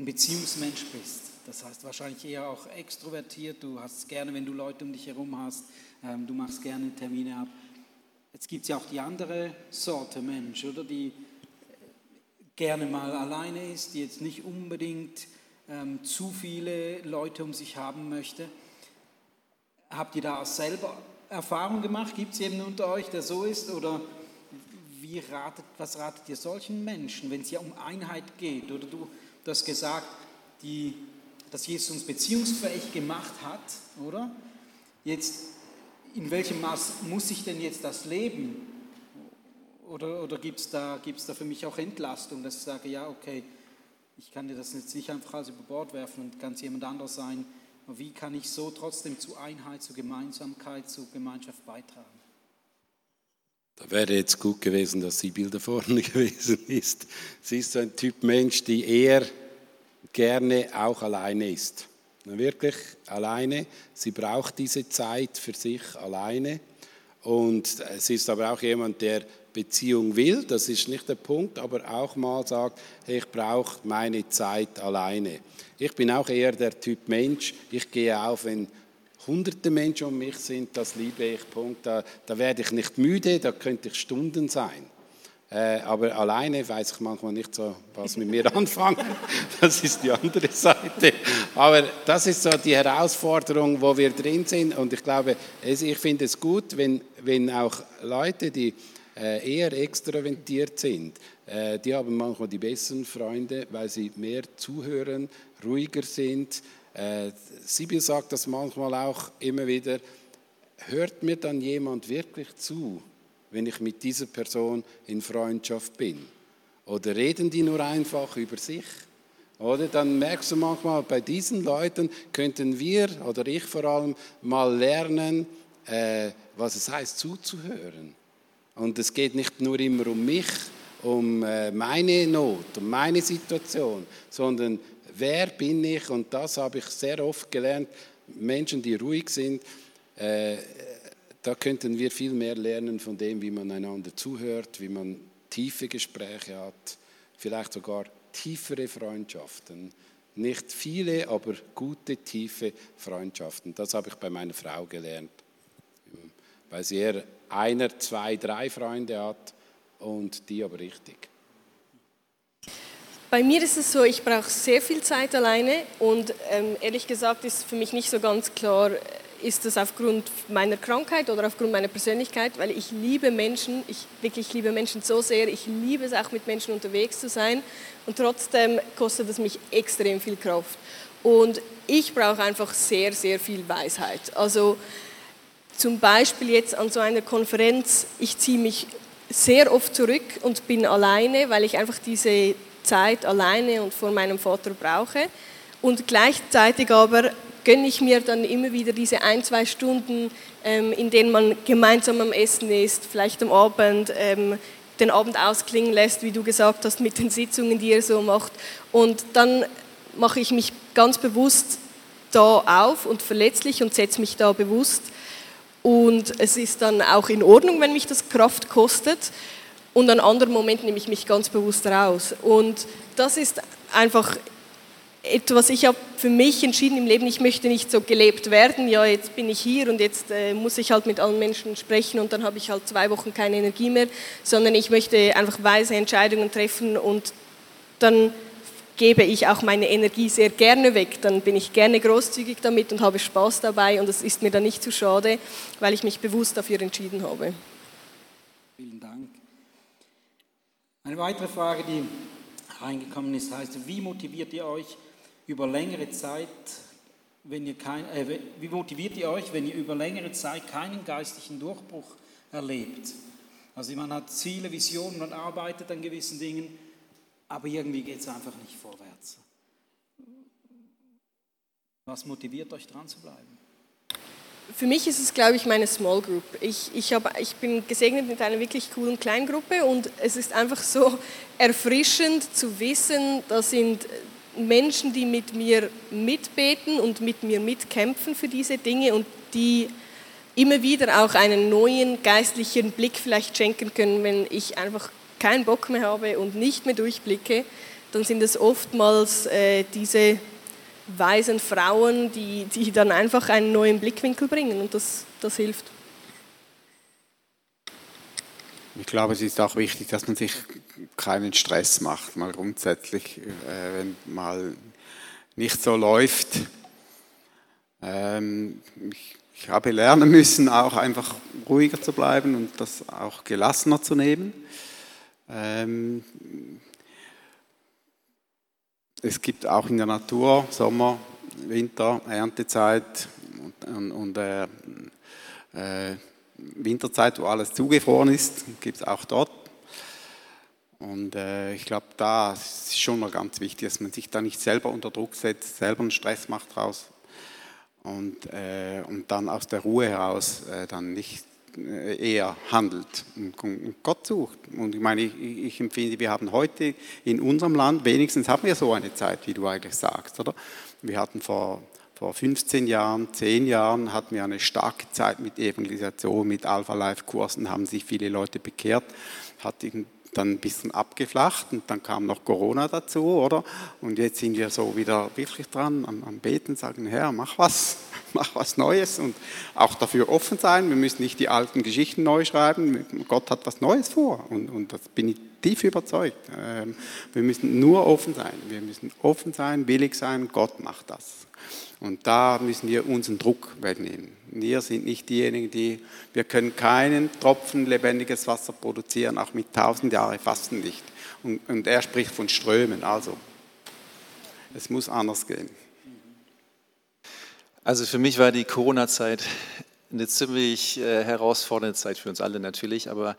S2: Beziehungsmensch bist. Das heißt wahrscheinlich eher auch extrovertiert. Du hast es gerne, wenn du Leute um dich herum hast. Ähm, du machst gerne Termine ab. Jetzt gibt es ja auch die andere Sorte Mensch, oder? Die gerne mal alleine ist, die jetzt nicht unbedingt ähm, zu viele Leute um sich haben möchte. Habt ihr da selber Erfahrung gemacht? Gibt es jemanden unter euch, der so ist? Oder wie ratet, was ratet ihr solchen Menschen, wenn es ja um Einheit geht? Oder du, du hast gesagt, die, dass Jesus uns beziehungsfähig gemacht hat, oder? Jetzt in welchem Maß muss ich denn jetzt das leben? Oder, oder gibt es da, gibt's da für mich auch Entlastung, dass ich sage, ja, okay, ich kann dir das jetzt nicht einfach alles über Bord werfen und kann es jemand anderes sein. Wie kann ich so trotzdem zu Einheit, zu Gemeinsamkeit, zu Gemeinschaft beitragen?
S6: Da wäre jetzt gut gewesen, dass sie Bilder vorne gewesen ist. Sie ist so ein Typ Mensch, die eher gerne auch alleine ist wirklich alleine. Sie braucht diese Zeit für sich alleine. Und sie ist aber auch jemand, der Beziehung will, das ist nicht der Punkt, aber auch mal sagt, hey, ich brauche meine Zeit alleine. Ich bin auch eher der Typ Mensch, ich gehe auf, wenn hunderte Menschen um mich sind, das liebe ich, Punkt. Da, da werde ich nicht müde, da könnte ich Stunden sein. Äh, aber alleine weiß ich manchmal nicht so, was mit mir anfangen. Das ist die andere Seite. Aber das ist so die Herausforderung, wo wir drin sind. Und ich glaube, es, ich finde es gut, wenn, wenn auch Leute, die äh, eher extraventiert sind, äh, die haben manchmal die besseren Freunde, weil sie mehr zuhören, ruhiger sind. Äh, Sibyl sagt das manchmal auch immer wieder. Hört mir dann jemand wirklich zu? Wenn ich mit dieser Person in Freundschaft bin? Oder reden die nur einfach über sich? Oder dann merkst du manchmal, bei diesen Leuten könnten wir oder ich vor allem mal lernen, äh, was es heißt, zuzuhören. Und es geht nicht nur immer um mich, um äh, meine Not, um meine Situation, sondern wer bin ich? Und das habe ich sehr oft gelernt. Menschen, die ruhig sind, äh, da könnten wir viel mehr lernen von dem, wie man einander zuhört, wie man tiefe Gespräche hat, vielleicht sogar tiefere Freundschaften. Nicht viele, aber gute, tiefe Freundschaften. Das habe ich bei meiner Frau gelernt, weil sie eher einer, zwei, drei Freunde hat und die aber richtig.
S4: Bei mir ist es so, ich brauche sehr viel Zeit alleine und ähm, ehrlich gesagt ist für mich nicht so ganz klar, ist das aufgrund meiner Krankheit oder aufgrund meiner Persönlichkeit, weil ich liebe Menschen, ich wirklich liebe Menschen so sehr, ich liebe es auch mit Menschen unterwegs zu sein und trotzdem kostet es mich extrem viel Kraft. Und ich brauche einfach sehr, sehr viel Weisheit. Also zum Beispiel jetzt an so einer Konferenz, ich ziehe mich sehr oft zurück und bin alleine, weil ich einfach diese Zeit alleine und vor meinem Vater brauche. Und gleichzeitig aber gönne ich mir dann immer wieder diese ein, zwei Stunden, ähm, in denen man gemeinsam am Essen ist, vielleicht am Abend ähm, den Abend ausklingen lässt, wie du gesagt hast, mit den Sitzungen, die er so macht. Und dann mache ich mich ganz bewusst da auf und verletzlich und setze mich da bewusst. Und es ist dann auch in Ordnung, wenn mich das Kraft kostet. Und an anderen Momenten nehme ich mich ganz bewusst raus. Und das ist einfach etwas, ich habe für mich entschieden im Leben, ich möchte nicht so gelebt werden, ja, jetzt bin ich hier und jetzt äh, muss ich halt mit allen Menschen sprechen und dann habe ich halt zwei Wochen keine Energie mehr, sondern ich möchte einfach weise Entscheidungen treffen und dann gebe ich auch meine Energie sehr gerne weg, dann bin ich gerne großzügig damit und habe Spaß dabei und es ist mir dann nicht zu schade, weil ich mich bewusst dafür entschieden habe.
S2: Vielen Dank. Eine weitere Frage, die reingekommen ist, heißt, wie motiviert ihr euch, über längere Zeit wenn ihr kein, äh, wie motiviert ihr euch, wenn ihr über längere Zeit keinen geistlichen Durchbruch erlebt? Also man hat Ziele, Visionen, man arbeitet an gewissen Dingen, aber irgendwie geht es einfach nicht vorwärts. Was motiviert euch dran zu bleiben?
S4: Für mich ist es, glaube ich, meine Small Group. Ich, ich, hab, ich bin gesegnet mit einer wirklich coolen Kleingruppe und es ist einfach so erfrischend zu wissen, da sind Menschen, die mit mir mitbeten und mit mir mitkämpfen für diese Dinge und die immer wieder auch einen neuen geistlichen Blick vielleicht schenken können, wenn ich einfach keinen Bock mehr habe und nicht mehr durchblicke, dann sind es oftmals äh, diese weisen Frauen, die, die dann einfach einen neuen Blickwinkel bringen und das, das hilft.
S5: Ich glaube, es ist auch wichtig, dass man sich keinen Stress macht, mal grundsätzlich, äh, wenn mal nicht so läuft. Ähm, ich, habe lernen müssen, auch einfach ruhiger zu bleiben und das auch gelassener zu nehmen. Ähm, es gibt auch in der Natur Sommer, Winter, Erntezeit und, und, und äh, äh, Winterzeit, wo alles zugefroren ist, gibt es auch dort. Und äh, ich glaube, da ist schon mal ganz wichtig, dass man sich da nicht selber unter Druck setzt, selber einen Stress macht draus und, äh, und dann aus der Ruhe heraus äh, dann nicht äh, eher handelt und Gott sucht. Und ich meine, ich, ich, empfinde, wir haben heute in unserem Land, wenigstens haben wir so eine Zeit, wie du eigentlich sagst, oder? Wir hatten vor vor 15 Jahren, 10 Jahren hatten wir eine starke Zeit mit Evangelisation, mit Alpha-Life-Kursen, haben sich viele Leute bekehrt, hat dann ein bisschen abgeflacht und dann kam noch Corona dazu, oder? Und jetzt sind wir so wieder wirklich dran am, am Beten, sagen, Herr, mach was, mach was Neues und auch dafür offen sein. Wir müssen nicht die alten Geschichten neu schreiben. Gott hat was Neues vor und, und das bin ich tief überzeugt. Ähm, wir müssen nur offen sein. Wir müssen offen sein, willig sein. Gott macht das. Und da müssen wir unseren Druck wegnehmen. Wir sind nicht diejenigen, die, wir können keinen Tropfen lebendiges Wasser produzieren, auch mit tausend Jahren Fasten nicht. Und, und er spricht von Strömen, also es muss anders gehen.
S3: Also für mich war die Corona-Zeit eine ziemlich äh, herausfordernde Zeit für uns alle natürlich, aber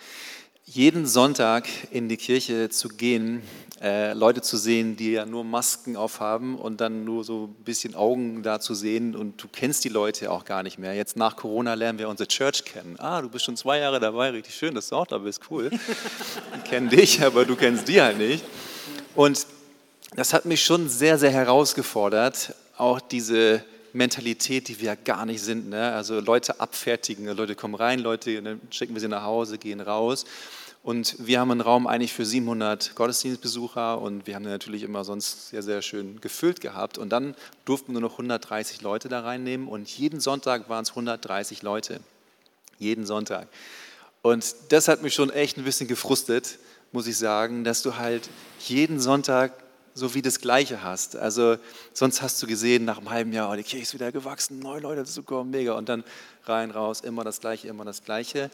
S3: jeden Sonntag in die Kirche zu gehen, äh, Leute zu sehen, die ja nur Masken aufhaben und dann nur so ein bisschen Augen da zu sehen und du kennst die Leute auch gar nicht mehr. Jetzt nach Corona lernen wir unsere Church kennen. Ah, du bist schon zwei Jahre dabei, richtig schön, dass du auch da bist, cool. Ich kenne dich, aber du kennst die halt nicht. Und das hat mich schon sehr, sehr herausgefordert, auch diese Mentalität, die wir ja gar nicht sind. Ne? Also Leute abfertigen, Leute kommen rein, Leute, dann schicken wir sie nach Hause, gehen raus. Und wir haben einen Raum eigentlich für 700 Gottesdienstbesucher und wir haben den natürlich immer sonst sehr, sehr schön gefüllt gehabt. Und dann durften nur noch 130 Leute da reinnehmen und jeden Sonntag waren es 130 Leute. Jeden Sonntag. Und das hat mich schon echt ein bisschen gefrustet, muss ich sagen, dass du halt jeden Sonntag so wie das Gleiche hast. Also sonst hast du gesehen, nach einem halben Jahr, oh, die Kirche ist wieder gewachsen, neue Leute dazukommen, mega. Und dann rein, raus, immer das Gleiche, immer das Gleiche.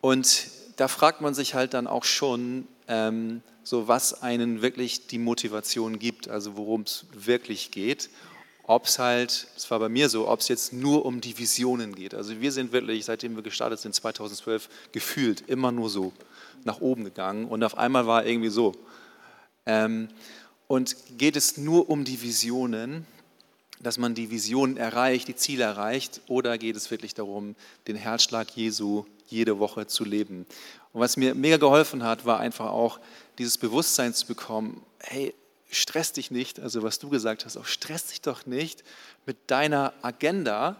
S3: Und da fragt man sich halt dann auch schon, ähm, so was einen wirklich die Motivation gibt, also worum es wirklich geht. Ob es halt, das war bei mir so, ob es jetzt nur um die Visionen geht. Also wir sind wirklich, seitdem wir gestartet sind, 2012, gefühlt immer nur so nach oben gegangen und auf einmal war irgendwie so. Ähm, und geht es nur um die Visionen, dass man die Visionen erreicht, die Ziele erreicht, oder geht es wirklich darum, den Herzschlag Jesu jede Woche zu leben? Und was mir mega geholfen hat, war einfach auch dieses Bewusstsein zu bekommen, hey, stress dich nicht, also was du gesagt hast, auch stress dich doch nicht mit deiner Agenda.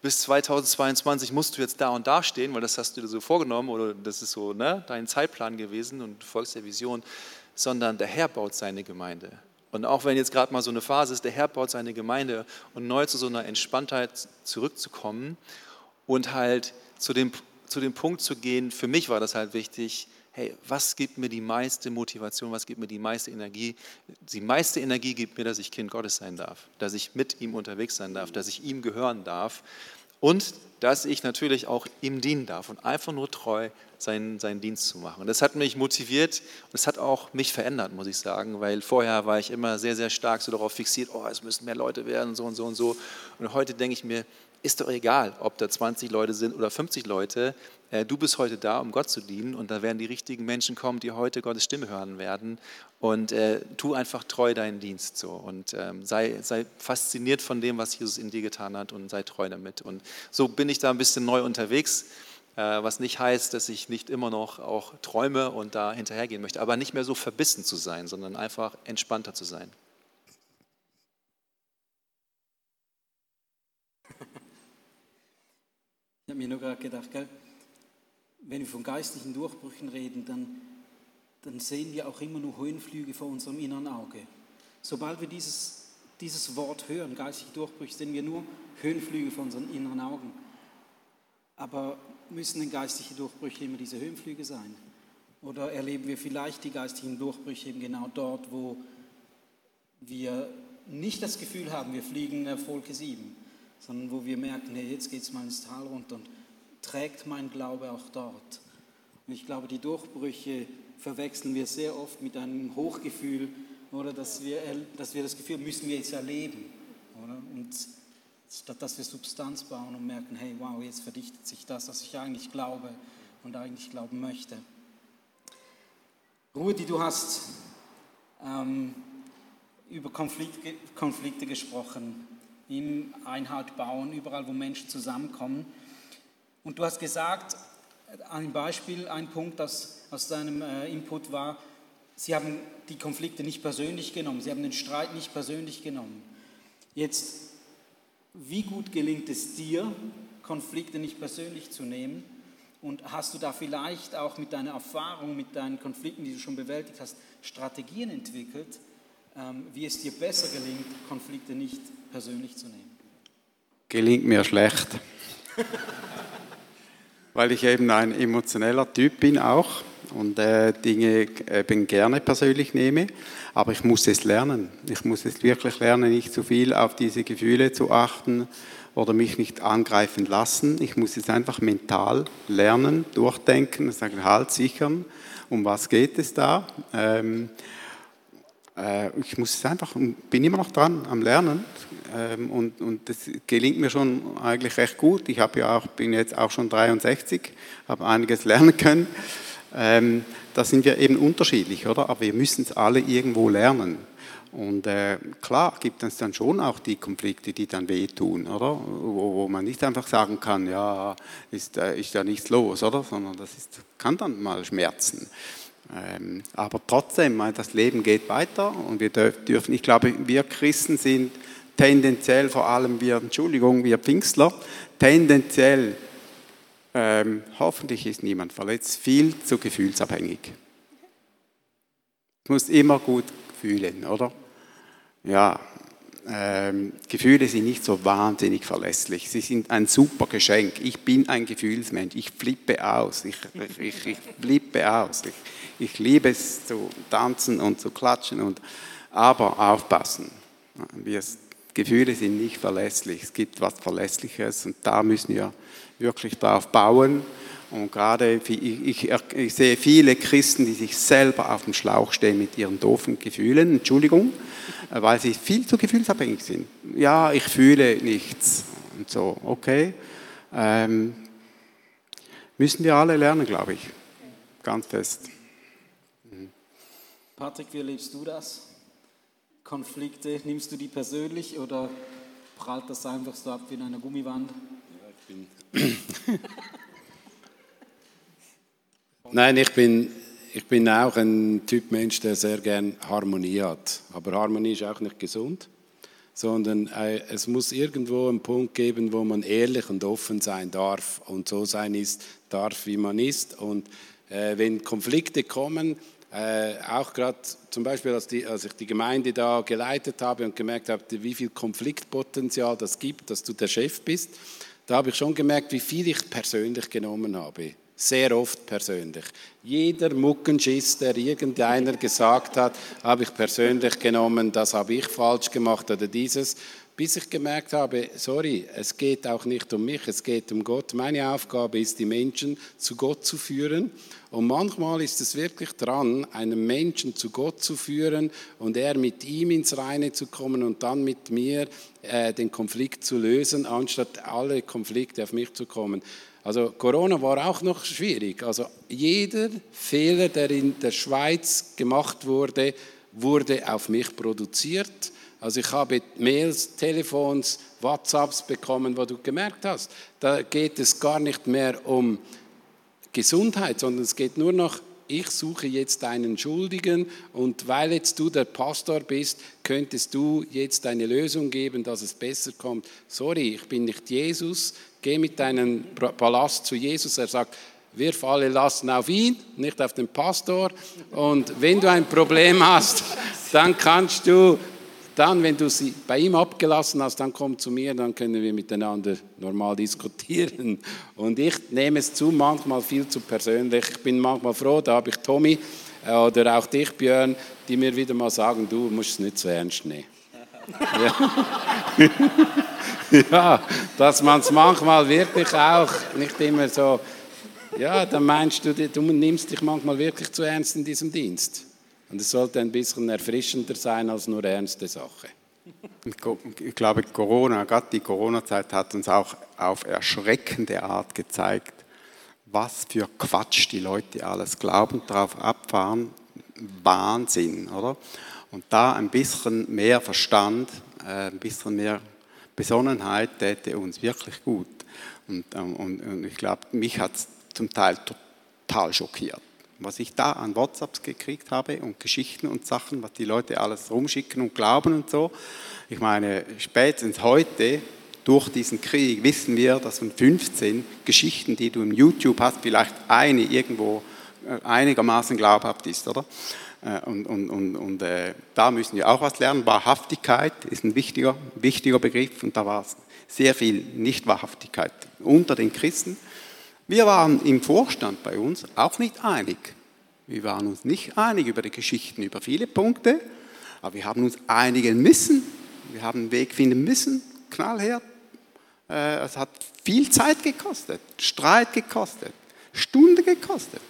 S3: Bis 2022 musst du jetzt da und da stehen, weil das hast du dir so vorgenommen oder das ist so ne, dein Zeitplan gewesen und du folgst der Vision, sondern der Herr baut seine Gemeinde. Und auch wenn jetzt gerade mal so eine Phase ist, der Herr baut seine Gemeinde und neu zu so einer Entspanntheit zurückzukommen und halt zu dem, zu dem Punkt zu gehen, für mich war das halt wichtig, hey, was gibt mir die meiste Motivation, was gibt mir die meiste Energie? Die meiste Energie gibt mir, dass ich Kind Gottes sein darf, dass ich mit ihm unterwegs sein darf, dass ich ihm gehören darf. Und dass ich natürlich auch ihm dienen darf und einfach nur treu seinen, seinen Dienst zu machen. Und das hat mich motiviert und es hat auch mich verändert, muss ich sagen, weil vorher war ich immer sehr, sehr stark so darauf fixiert, oh, es müssen mehr Leute werden, so und so und so. Und heute denke ich mir, ist doch egal, ob da 20 Leute sind oder 50 Leute. Äh, du bist heute da, um Gott zu dienen und da werden die richtigen Menschen kommen, die heute Gottes Stimme hören werden. Und äh, tu einfach treu deinen Dienst so und ähm, sei, sei fasziniert von dem, was Jesus in dir getan hat und sei treu damit. Und so bin ich da ein bisschen neu unterwegs, was nicht heißt, dass ich nicht immer noch auch träume und da hinterhergehen möchte, aber nicht mehr so verbissen zu sein, sondern einfach entspannter zu sein.
S2: Ich habe mir nur gerade gedacht, gell, wenn wir von geistlichen Durchbrüchen reden, dann, dann sehen wir auch immer nur Höhenflüge vor unserem inneren Auge. Sobald wir dieses, dieses Wort hören, geistliche Durchbrüche, sehen wir nur Höhenflüge vor unseren inneren Augen. Aber müssen denn geistliche Durchbrüche immer diese Höhenflüge sein? Oder erleben wir vielleicht die geistigen Durchbrüche eben genau dort, wo wir nicht das Gefühl haben, wir fliegen Wolke 7, sondern wo wir merken, hey, jetzt geht es mal ins Tal runter und trägt mein Glaube auch dort. Und ich glaube, die Durchbrüche verwechseln wir sehr oft mit einem Hochgefühl oder dass wir, dass wir das Gefühl müssen wir jetzt erleben. Oder? Und statt dass wir Substanz bauen und merken, hey, wow, jetzt verdichtet sich das, was ich eigentlich glaube und eigentlich glauben möchte. Rudi, du hast ähm, über Konflikte, Konflikte gesprochen im Einhalt bauen, überall, wo Menschen zusammenkommen. Und du hast gesagt, ein Beispiel, ein Punkt das aus deinem äh, Input war, Sie haben die Konflikte nicht persönlich genommen, Sie haben den Streit nicht persönlich genommen. Jetzt, wie gut gelingt es dir, Konflikte nicht persönlich zu nehmen? Und hast du da vielleicht auch mit deiner Erfahrung, mit deinen Konflikten, die du schon bewältigt hast, Strategien entwickelt, ähm, wie es dir besser gelingt, Konflikte nicht persönlich zu nehmen?
S5: Gelingt mir schlecht. Weil ich eben ein emotioneller Typ bin auch und äh, Dinge eben gerne persönlich nehme. Aber ich muss es lernen. Ich muss es wirklich lernen, nicht zu viel auf diese Gefühle zu achten oder mich nicht angreifen lassen. Ich muss es einfach mental lernen, durchdenken, sagen, halt, sichern, um was geht es da. Ähm, äh, ich muss es einfach, bin immer noch dran am Lernen ähm, und, und das gelingt mir schon eigentlich recht gut. Ich ja auch, bin jetzt auch schon 63, habe einiges lernen können. Ähm, da sind wir eben unterschiedlich, oder? Aber wir müssen es alle irgendwo lernen. Und äh, klar gibt es dann schon auch die Konflikte, die dann wehtun, oder? Wo, wo man nicht einfach sagen kann, ja, ist, äh, ist ja nichts los, oder? Sondern das ist, kann dann mal schmerzen. Ähm, aber trotzdem, das Leben geht weiter und wir dürfen, ich glaube, wir Christen sind tendenziell, vor allem wir, Entschuldigung, wir Pfingstler, tendenziell, ähm, hoffentlich ist niemand verletzt, viel zu gefühlsabhängig. Ich muss immer gut fühlen, oder? Ja, ähm, Gefühle sind nicht so wahnsinnig verlässlich. Sie sind ein super Geschenk. Ich bin ein Gefühlsmensch. Ich flippe aus. Ich, ich, ich flippe aus. Ich, ich liebe es zu tanzen und zu klatschen. Und, aber aufpassen. Wir, Gefühle sind nicht verlässlich. Es gibt was Verlässliches und da müssen wir wirklich drauf bauen. Und gerade ich, ich, ich, sehe viele Christen, die sich selber auf dem Schlauch stehen mit ihren doofen Gefühlen, Entschuldigung, weil sie viel zu gefühlsabhängig sind. Ja, ich fühle nichts und so, okay. Ähm, müssen wir alle lernen, glaube ich, ganz fest.
S2: Patrick, wie erlebst du das? Konflikte, nimmst du die persönlich oder prallt das einfach so ab wie in einer Gummiwand? Ja, ich bin
S6: Nein, ich bin, ich bin auch ein Typ Mensch, der sehr gern Harmonie hat. Aber Harmonie ist auch nicht gesund, sondern äh, es muss irgendwo einen Punkt geben, wo man ehrlich und offen sein darf und so sein ist, darf, wie man ist. Und äh, wenn Konflikte kommen, äh, auch gerade zum Beispiel, als, die, als, ich die Gemeinde da geleitet habe und gemerkt habe, wie viel Konfliktpotenzial das gibt, dass du der Chef bist, da habe ich schon gemerkt, wie viel ich persönlich genommen habe sehr oft persönlich. Jeder Muckenschiss, der irgendeiner gesagt hat, habe ich persönlich genommen, das habe ich falsch gemacht oder dieses. Bis ich gemerkt habe, sorry, es geht auch nicht um mich, es geht um Gott. Meine Aufgabe ist, die Menschen zu Gott zu führen. Und manchmal ist es wirklich dran, einen Menschen zu Gott zu führen und er mit ihm ins Reine zu kommen und dann mit mir äh, den Konflikt zu lösen, anstatt alle Konflikte auf mich zu kommen. Also Corona war auch noch schwierig. Also jeder Fehler, der in der Schweiz gemacht wurde, wurde auf mich produziert also ich habe Mails, Telefons, WhatsApps bekommen, wo du gemerkt hast, da geht es gar nicht mehr um Gesundheit, sondern es geht nur noch, ich suche jetzt einen Schuldigen und weil jetzt du der Pastor bist, könntest du jetzt eine Lösung geben, dass es besser kommt. Sorry, ich bin nicht Jesus, geh mit deinem Palast zu Jesus. Er sagt, wirf alle Lasten auf ihn, nicht auf den Pastor. Und wenn du ein Problem hast, dann kannst du dann, wenn du sie bei ihm abgelassen hast, dann komm zu mir, dann können wir miteinander normal diskutieren. Und ich nehme es zu, manchmal viel zu persönlich. Ich bin manchmal froh, da habe ich Tommy äh, oder auch dich, Björn, die mir wieder mal sagen, du musst es nicht so ernst nehmen. Ja, ja dass man es manchmal wirklich auch nicht immer so, ja, dann meinst du, du nimmst dich manchmal wirklich zu ernst in diesem Dienst. Und es sollte ein bisschen erfrischender sein als nur ernste Sache.
S5: Ich glaube, Corona, gerade die Corona-Zeit hat uns auch auf erschreckende Art gezeigt, was für Quatsch die Leute alles glauben, darauf abfahren. Wahnsinn, oder? Und da ein bisschen mehr Verstand, äh, ein bisschen mehr Besonnenheit täte uns wirklich gut. Und, ähm, und, und ich glaube, mich hat es zum Teil total schockiert was ich da an WhatsApps gekriegt habe und Geschichten und Sachen, was die Leute alles rumschicken und glauben und so. Ich meine, spätestens heute, durch diesen Krieg, wissen wir, dass von 15 Geschichten, die du im YouTube hast, vielleicht eine irgendwo äh, einigermaßen glaubhaft ist, oder? Äh, und, und, und, und äh, da müssen wir auch was lernen. Wahrhaftigkeit ist ein wichtiger, wichtiger Begriff und da war sehr viel Nichtwahrhaftigkeit unter den Christen. Wir waren im Vorstand bei uns auch nicht einig. Wir waren uns nicht einig über die Geschichten, über viele Punkte, aber wir haben uns einigen müssen. Wir haben einen Weg finden müssen, knallhart. Äh, es hat viel Zeit gekostet, Streit gekostet, Stunde gekostet.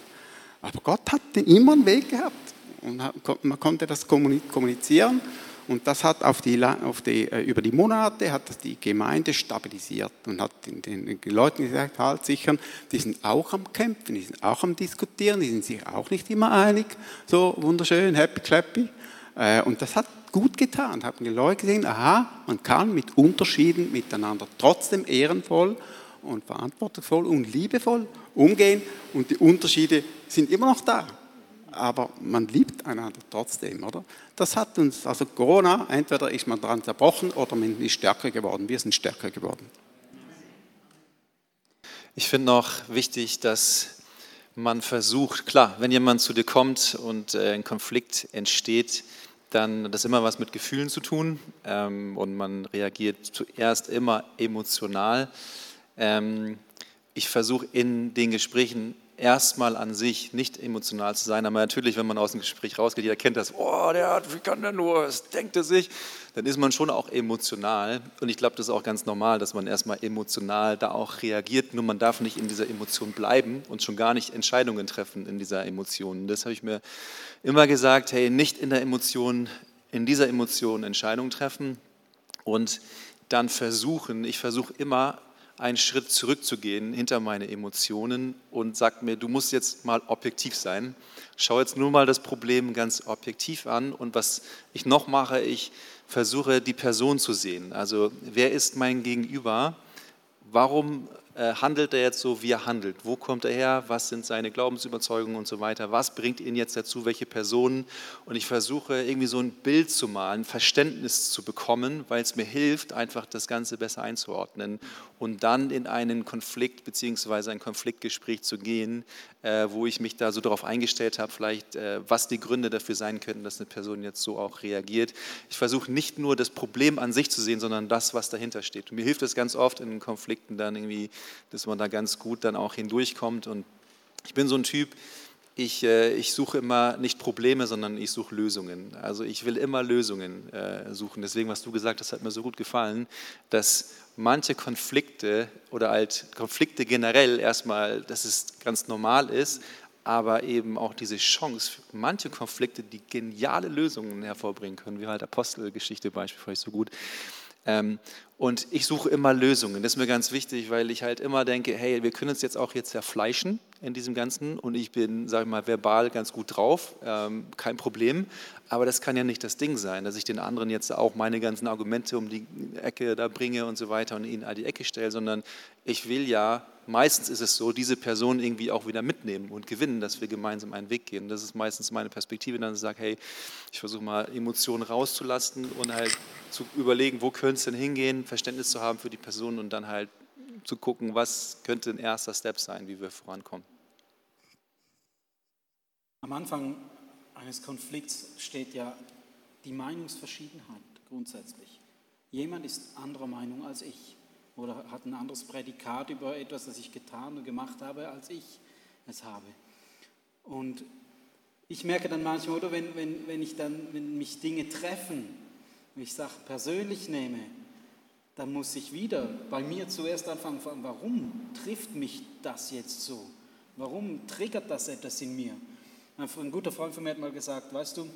S5: Aber Gott hat immer einen Weg gehabt und man konnte das kommunizieren und das hat auf die, auf die, äh, über die Monate hat das die Gemeinde stabilisiert und hat den, den Leuten gesagt, halt sichern, die sind auch am Kämpfen, die sind auch am Diskutieren, die sind sich auch nicht immer einig, so wunderschön, happy clappy. Äh, und das hat gut getan, haben die Leute gesehen, aha, man kann mit Unterschieden miteinander trotzdem ehrenvoll und verantwortungsvoll und liebevoll umgehen und die Unterschiede sind immer noch da aber man liebt einander trotzdem, oder? Das hat uns, also Corona, entweder ist man daran zerbrochen oder man ist stärker geworden. Wir sind stärker geworden.
S3: Ich finde noch wichtig, dass man versucht, klar, wenn jemand zu dir kommt und äh, ein Konflikt entsteht, dann hat das immer was mit Gefühlen zu tun ähm, und man reagiert zuerst immer emotional. Ähm, ich versuche in den Gesprächen erstmal an sich nicht emotional zu sein, aber natürlich, wenn man aus dem Gespräch rausgeht, jeder kennt das, oh, der hat, wie kann der nur, was denkt er sich, dann ist man schon auch emotional. Und ich glaube, das ist auch ganz normal, dass man erstmal emotional da auch reagiert, nur man darf nicht in dieser Emotion bleiben und schon gar nicht Entscheidungen treffen in dieser Emotion. Das habe ich mir immer gesagt, hey, nicht in der Emotion, in dieser Emotion Entscheidungen treffen und dann versuchen, ich versuche immer einen Schritt zurückzugehen hinter meine Emotionen und sagt mir, du musst jetzt mal objektiv sein. Schau jetzt nur mal das Problem ganz objektiv an und was ich noch mache, ich versuche die Person zu sehen. Also wer ist mein Gegenüber? Warum handelt er jetzt so, wie er handelt? Wo kommt er her? Was sind seine Glaubensüberzeugungen und so weiter? Was bringt ihn jetzt dazu? Welche Personen? Und ich versuche irgendwie so ein Bild zu malen, Verständnis zu bekommen, weil es mir hilft, einfach das Ganze besser einzuordnen und dann in einen Konflikt bzw. ein Konfliktgespräch zu gehen, äh, wo ich mich da so darauf eingestellt habe, vielleicht äh, was die Gründe dafür sein könnten, dass eine Person jetzt so auch reagiert. Ich versuche nicht nur das Problem an sich zu sehen, sondern das, was dahinter steht. Und mir hilft es ganz oft in Konflikten dann irgendwie, dass man da ganz gut dann auch hindurchkommt. Und ich bin so ein Typ, ich, äh, ich suche immer nicht Probleme, sondern ich suche Lösungen. Also ich will immer Lösungen äh, suchen. Deswegen, was du gesagt hast, hat mir so gut gefallen, dass manche Konflikte oder halt Konflikte generell erstmal, dass es ganz normal ist, aber eben auch diese Chance, manche Konflikte, die geniale Lösungen hervorbringen können, wie halt Apostelgeschichte beispielsweise so gut. Ähm, und ich suche immer Lösungen. Das ist mir ganz wichtig, weil ich halt immer denke, hey, wir können uns jetzt auch jetzt zerfleischen in diesem Ganzen und ich bin, sage ich mal, verbal ganz gut drauf, ähm, kein Problem. Aber das kann ja nicht das Ding sein, dass ich den anderen jetzt auch meine ganzen Argumente um die Ecke da bringe und so weiter und ihnen an die Ecke stelle, sondern ich will ja, meistens ist es so, diese Person irgendwie auch wieder mitnehmen und gewinnen, dass wir gemeinsam einen Weg gehen. Das ist meistens meine Perspektive, dann sage, hey, ich versuche mal Emotionen rauszulassen und halt zu überlegen, wo könnte es denn hingehen, Verständnis zu haben für die Person und dann halt zu gucken, was könnte ein erster Step sein, wie wir vorankommen.
S2: Am Anfang eines Konflikts steht ja die Meinungsverschiedenheit grundsätzlich. Jemand ist anderer Meinung als ich oder hat ein anderes Prädikat über etwas, das ich getan und gemacht habe, als ich es habe. Und ich merke dann manchmal, oder wenn, wenn, wenn, ich dann, wenn mich Dinge treffen, wenn ich Sachen persönlich nehme, dann muss ich wieder bei mir zuerst anfangen, warum trifft mich das jetzt so? Warum triggert das etwas in mir? Ein guter Freund von mir hat mal gesagt, weißt du,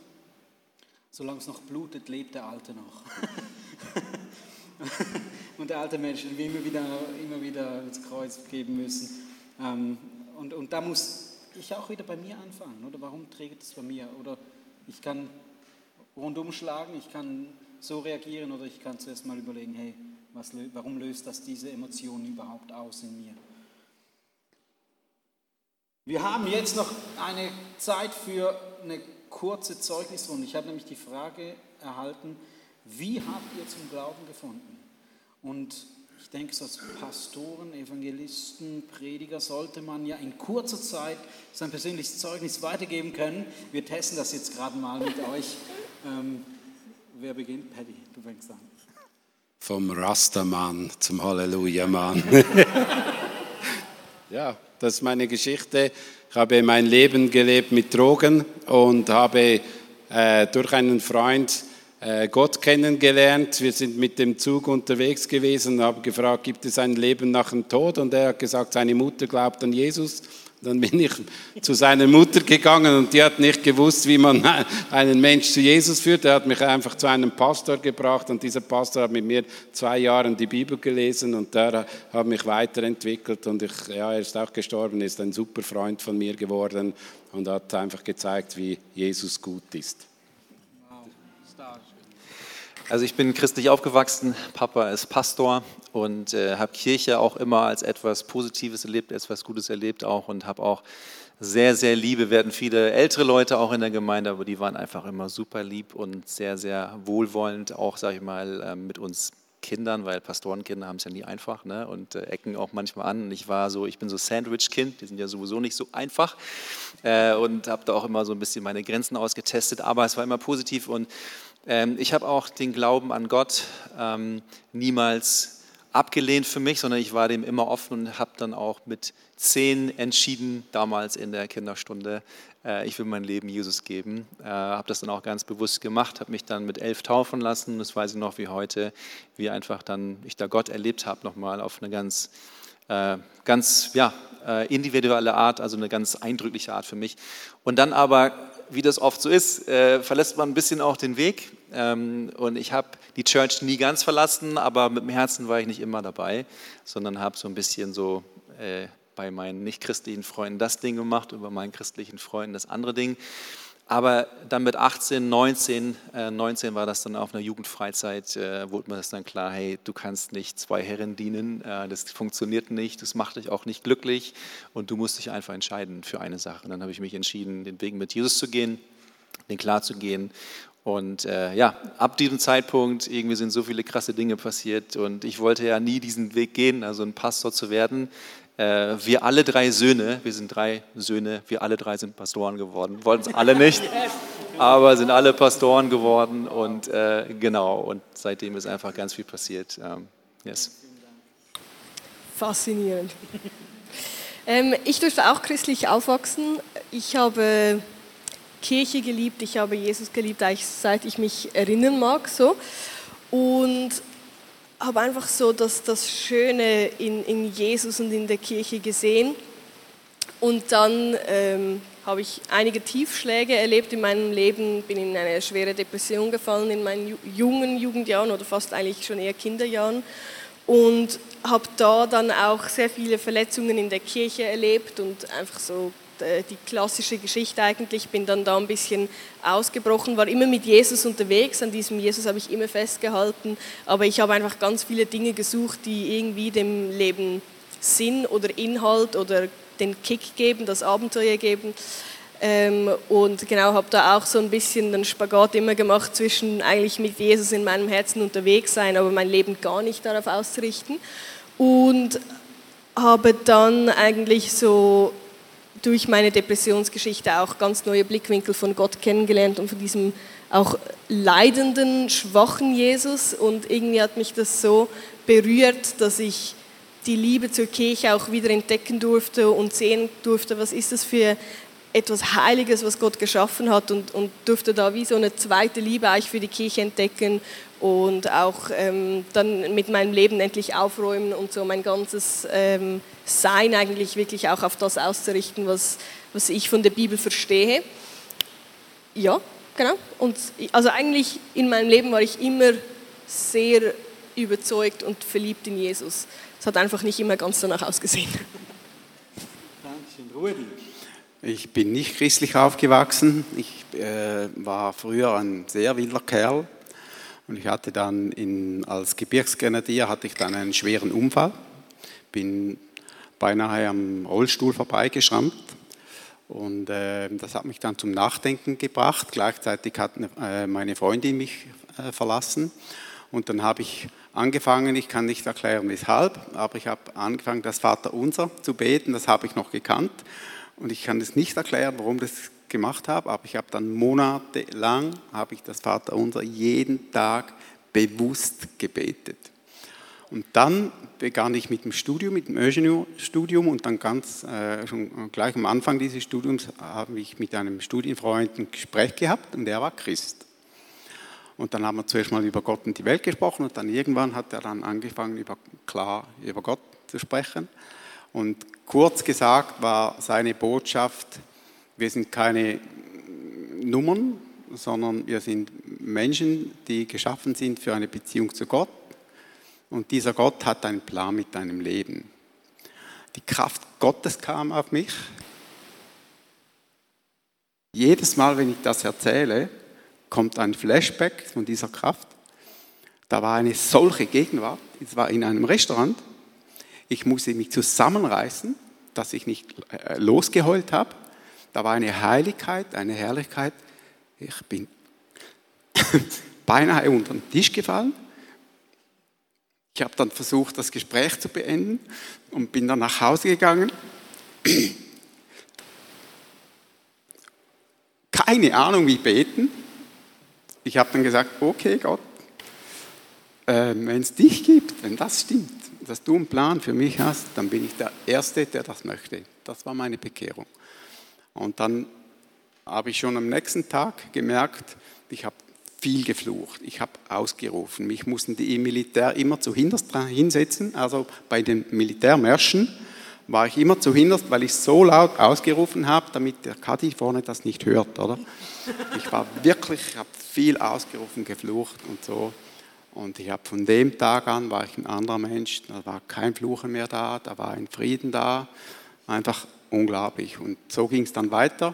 S2: solange es noch blutet, lebt der Alte noch. und der alte Mensch, den wir immer wieder, immer wieder ins Kreuz geben müssen. Ähm, und, und da muss ich auch wieder bei mir anfangen, oder? Warum trägt es bei mir? Oder ich kann rundum schlagen, ich kann so reagieren, oder ich kann zuerst mal überlegen, hey, was, warum löst das diese Emotionen überhaupt aus in mir? Wir haben jetzt noch eine Zeit für eine kurze Zeugnisrunde. Ich habe nämlich die Frage erhalten, wie habt ihr zum Glauben gefunden? Und ich denke, als Pastoren, Evangelisten, Prediger sollte man ja in kurzer Zeit sein persönliches Zeugnis weitergeben können. Wir testen das jetzt gerade mal mit euch. Ähm, wer beginnt? Paddy, du fängst an.
S6: Vom Rastermann zum Halleluja-Mann. ja, das ist meine Geschichte. Ich habe mein Leben gelebt mit Drogen und habe äh, durch einen Freund Gott kennengelernt. Wir sind mit dem Zug unterwegs gewesen und haben gefragt, gibt es ein Leben nach dem Tod? Und er hat gesagt, seine Mutter glaubt an Jesus. Dann bin ich zu seiner Mutter gegangen und die hat nicht gewusst, wie man einen Mensch zu Jesus führt. Er hat mich einfach zu einem Pastor gebracht und dieser Pastor hat mit mir zwei Jahre die Bibel gelesen und der hat mich weiterentwickelt und ich, ja, er ist auch gestorben, ist ein super Freund von mir geworden und hat einfach gezeigt, wie Jesus gut ist.
S3: Also ich bin christlich aufgewachsen, Papa ist Pastor und äh, habe Kirche auch immer als etwas Positives erlebt, etwas Gutes erlebt auch und habe auch sehr, sehr Liebe. Hatten viele ältere Leute auch in der Gemeinde, aber die waren einfach immer super lieb und sehr, sehr wohlwollend, auch, sage ich mal, äh, mit uns Kindern, weil Pastorenkinder haben es ja nie einfach ne? und äh, ecken auch manchmal an. Und ich war so, ich bin so Sandwich-Kind, die sind ja sowieso nicht so einfach äh, und habe da auch immer so ein bisschen meine Grenzen ausgetestet, aber es war immer positiv und ich habe auch den Glauben an Gott ähm, niemals abgelehnt für mich, sondern ich war dem immer offen und habe dann auch mit zehn entschieden, damals in der Kinderstunde, äh, ich will mein Leben Jesus geben. Äh, habe das dann auch ganz bewusst gemacht, habe mich dann mit elf taufen lassen. Das weiß ich noch wie heute, wie einfach dann ich da Gott erlebt habe, nochmal auf eine ganz, äh, ganz ja, äh, individuelle Art, also eine ganz eindrückliche Art für mich. Und dann aber wie das oft so ist, äh, verlässt man ein bisschen auch den Weg. Ähm, und ich habe die Church nie ganz verlassen, aber mit dem Herzen war ich nicht immer dabei, sondern habe so ein bisschen so äh, bei meinen nicht-christlichen Freunden das Ding gemacht und bei meinen christlichen Freunden das andere Ding. Aber dann mit 18, 19, äh, 19 war das dann auf einer Jugendfreizeit, äh, wurde mir das dann klar, hey, du kannst nicht zwei Herren dienen, äh, das funktioniert nicht, das macht dich auch nicht glücklich und du musst dich einfach entscheiden für eine Sache. Und dann habe ich mich entschieden, den Weg mit Jesus zu gehen, den klar zu gehen. Und äh, ja, ab diesem Zeitpunkt irgendwie sind so viele krasse Dinge passiert und ich wollte ja nie diesen Weg gehen, also ein Pastor zu werden. Äh, wir alle drei Söhne, wir sind drei Söhne, wir alle drei sind Pastoren geworden. Wollten es alle nicht, aber sind alle Pastoren geworden und äh, genau, und seitdem ist einfach ganz viel passiert. Ähm, yes.
S4: Faszinierend. Ähm, ich durfte auch christlich aufwachsen. ich habe Kirche geliebt, ich habe Jesus geliebt, seit ich mich erinnern mag. So. Und habe einfach so das, das Schöne in, in Jesus und in der Kirche gesehen. Und dann ähm, habe ich einige Tiefschläge erlebt in meinem Leben, bin in eine schwere Depression gefallen in meinen jungen Jugendjahren oder fast eigentlich schon eher Kinderjahren und habe da dann auch sehr viele Verletzungen in der Kirche erlebt und einfach so die klassische Geschichte eigentlich, bin dann da ein bisschen ausgebrochen, war immer mit Jesus unterwegs, an diesem Jesus habe ich immer festgehalten, aber ich habe einfach ganz viele Dinge gesucht, die irgendwie dem Leben Sinn oder Inhalt oder den Kick geben, das Abenteuer geben. Ähm, und genau, habe da auch so ein bisschen den Spagat immer gemacht zwischen eigentlich mit Jesus in meinem Herzen unterwegs sein, aber mein Leben gar nicht darauf auszurichten. Und habe dann eigentlich so durch meine Depressionsgeschichte auch ganz neue Blickwinkel von Gott kennengelernt und von diesem auch leidenden, schwachen Jesus. Und irgendwie hat mich das so berührt, dass ich die Liebe zur Kirche auch wieder entdecken durfte und sehen durfte, was ist das für etwas Heiliges, was Gott geschaffen hat und, und durfte da wie so eine zweite Liebe eigentlich für die Kirche entdecken und auch ähm, dann mit meinem Leben endlich aufräumen und so mein ganzes ähm, Sein eigentlich wirklich auch auf das auszurichten, was, was ich von der Bibel verstehe. Ja, genau. Und also eigentlich in meinem Leben war ich immer sehr überzeugt und verliebt in Jesus. Es hat einfach nicht immer ganz danach ausgesehen.
S5: Dankeschön. Rudi. Ich bin nicht christlich aufgewachsen. Ich äh, war früher ein sehr wilder Kerl und ich hatte dann in, als Gebirgsgrenadier hatte ich dann einen schweren Unfall. Bin beinahe am Rollstuhl vorbeigeschrammt und äh, das hat mich dann zum Nachdenken gebracht. Gleichzeitig hat äh, meine Freundin mich äh, verlassen und dann habe ich angefangen, ich kann nicht erklären weshalb, aber ich habe angefangen, das Vaterunser zu beten, das habe ich noch gekannt und ich kann es nicht erklären, warum das gemacht habe, aber ich habe dann monatelang, habe ich das Vaterunser jeden Tag bewusst gebetet. Und dann begann ich mit dem Studium, mit dem Ingenieurstudium und dann ganz äh, schon gleich am Anfang dieses Studiums habe ich mit einem Studienfreund ein Gespräch gehabt und der war Christ. Und dann haben wir zuerst mal über Gott und die Welt gesprochen und dann irgendwann hat er dann angefangen, über, klar über Gott zu sprechen. Und kurz gesagt war seine Botschaft, wir sind keine Nummern, sondern wir sind Menschen, die geschaffen sind für eine Beziehung zu Gott. Und dieser Gott hat einen Plan mit deinem Leben. Die Kraft Gottes kam auf mich. Jedes Mal, wenn ich das erzähle, kommt ein Flashback von dieser Kraft. Da war eine solche Gegenwart. Es war in einem Restaurant. Ich musste mich zusammenreißen, dass ich nicht äh, losgeheult habe. Da war eine Heiligkeit, eine Herrlichkeit. Ich bin beinahe unter den Tisch gefallen. Ich habe dann versucht, das Gespräch zu beenden und bin dann nach Hause gegangen. Keine Ahnung, wie beten ich habe dann gesagt, okay Gott, äh, wenn es dich gibt, wenn das stimmt, dass du einen Plan für mich hast, dann bin ich der Erste, der das möchte. Das war meine Bekehrung. Und dann habe ich schon am nächsten Tag gemerkt, ich habe viel geflucht, ich habe ausgerufen. Mich mussten die im Militär immer zu hinterst hinsetzen, also bei den Militärmärschen war ich immer zu hinterst, weil ich so laut ausgerufen habe, damit der Kadi vorne das nicht hört, oder? Ich war wirklich, ich habe viel ausgerufen, geflucht und so. Und ich habe von dem Tag an war ich ein anderer Mensch, da war kein Fluchen mehr da, da war ein Frieden da, einfach unglaublich. Und so ging es dann weiter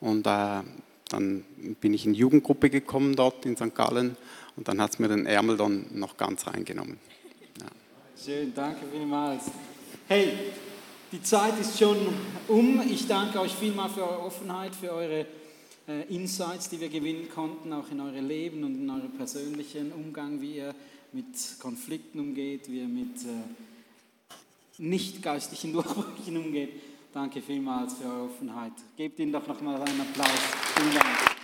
S5: und äh, dann bin ich in die Jugendgruppe gekommen dort in St. Gallen und dann hat es mir den Ärmel dann noch ganz reingenommen.
S2: Ja. Schön, danke vielmals. Hey, die Zeit ist schon um. Ich danke euch vielmal für eure Offenheit, für eure Insights, die wir gewinnen konnten, auch in eure Leben und in euren persönlichen Umgang, wie ihr mit Konflikten umgeht, wie ihr mit äh, nicht geistlichen Durchbrüchen umgeht. Danke vielmals für eure Offenheit. Gebt ihnen doch nochmal einen Applaus. Vielen Dank.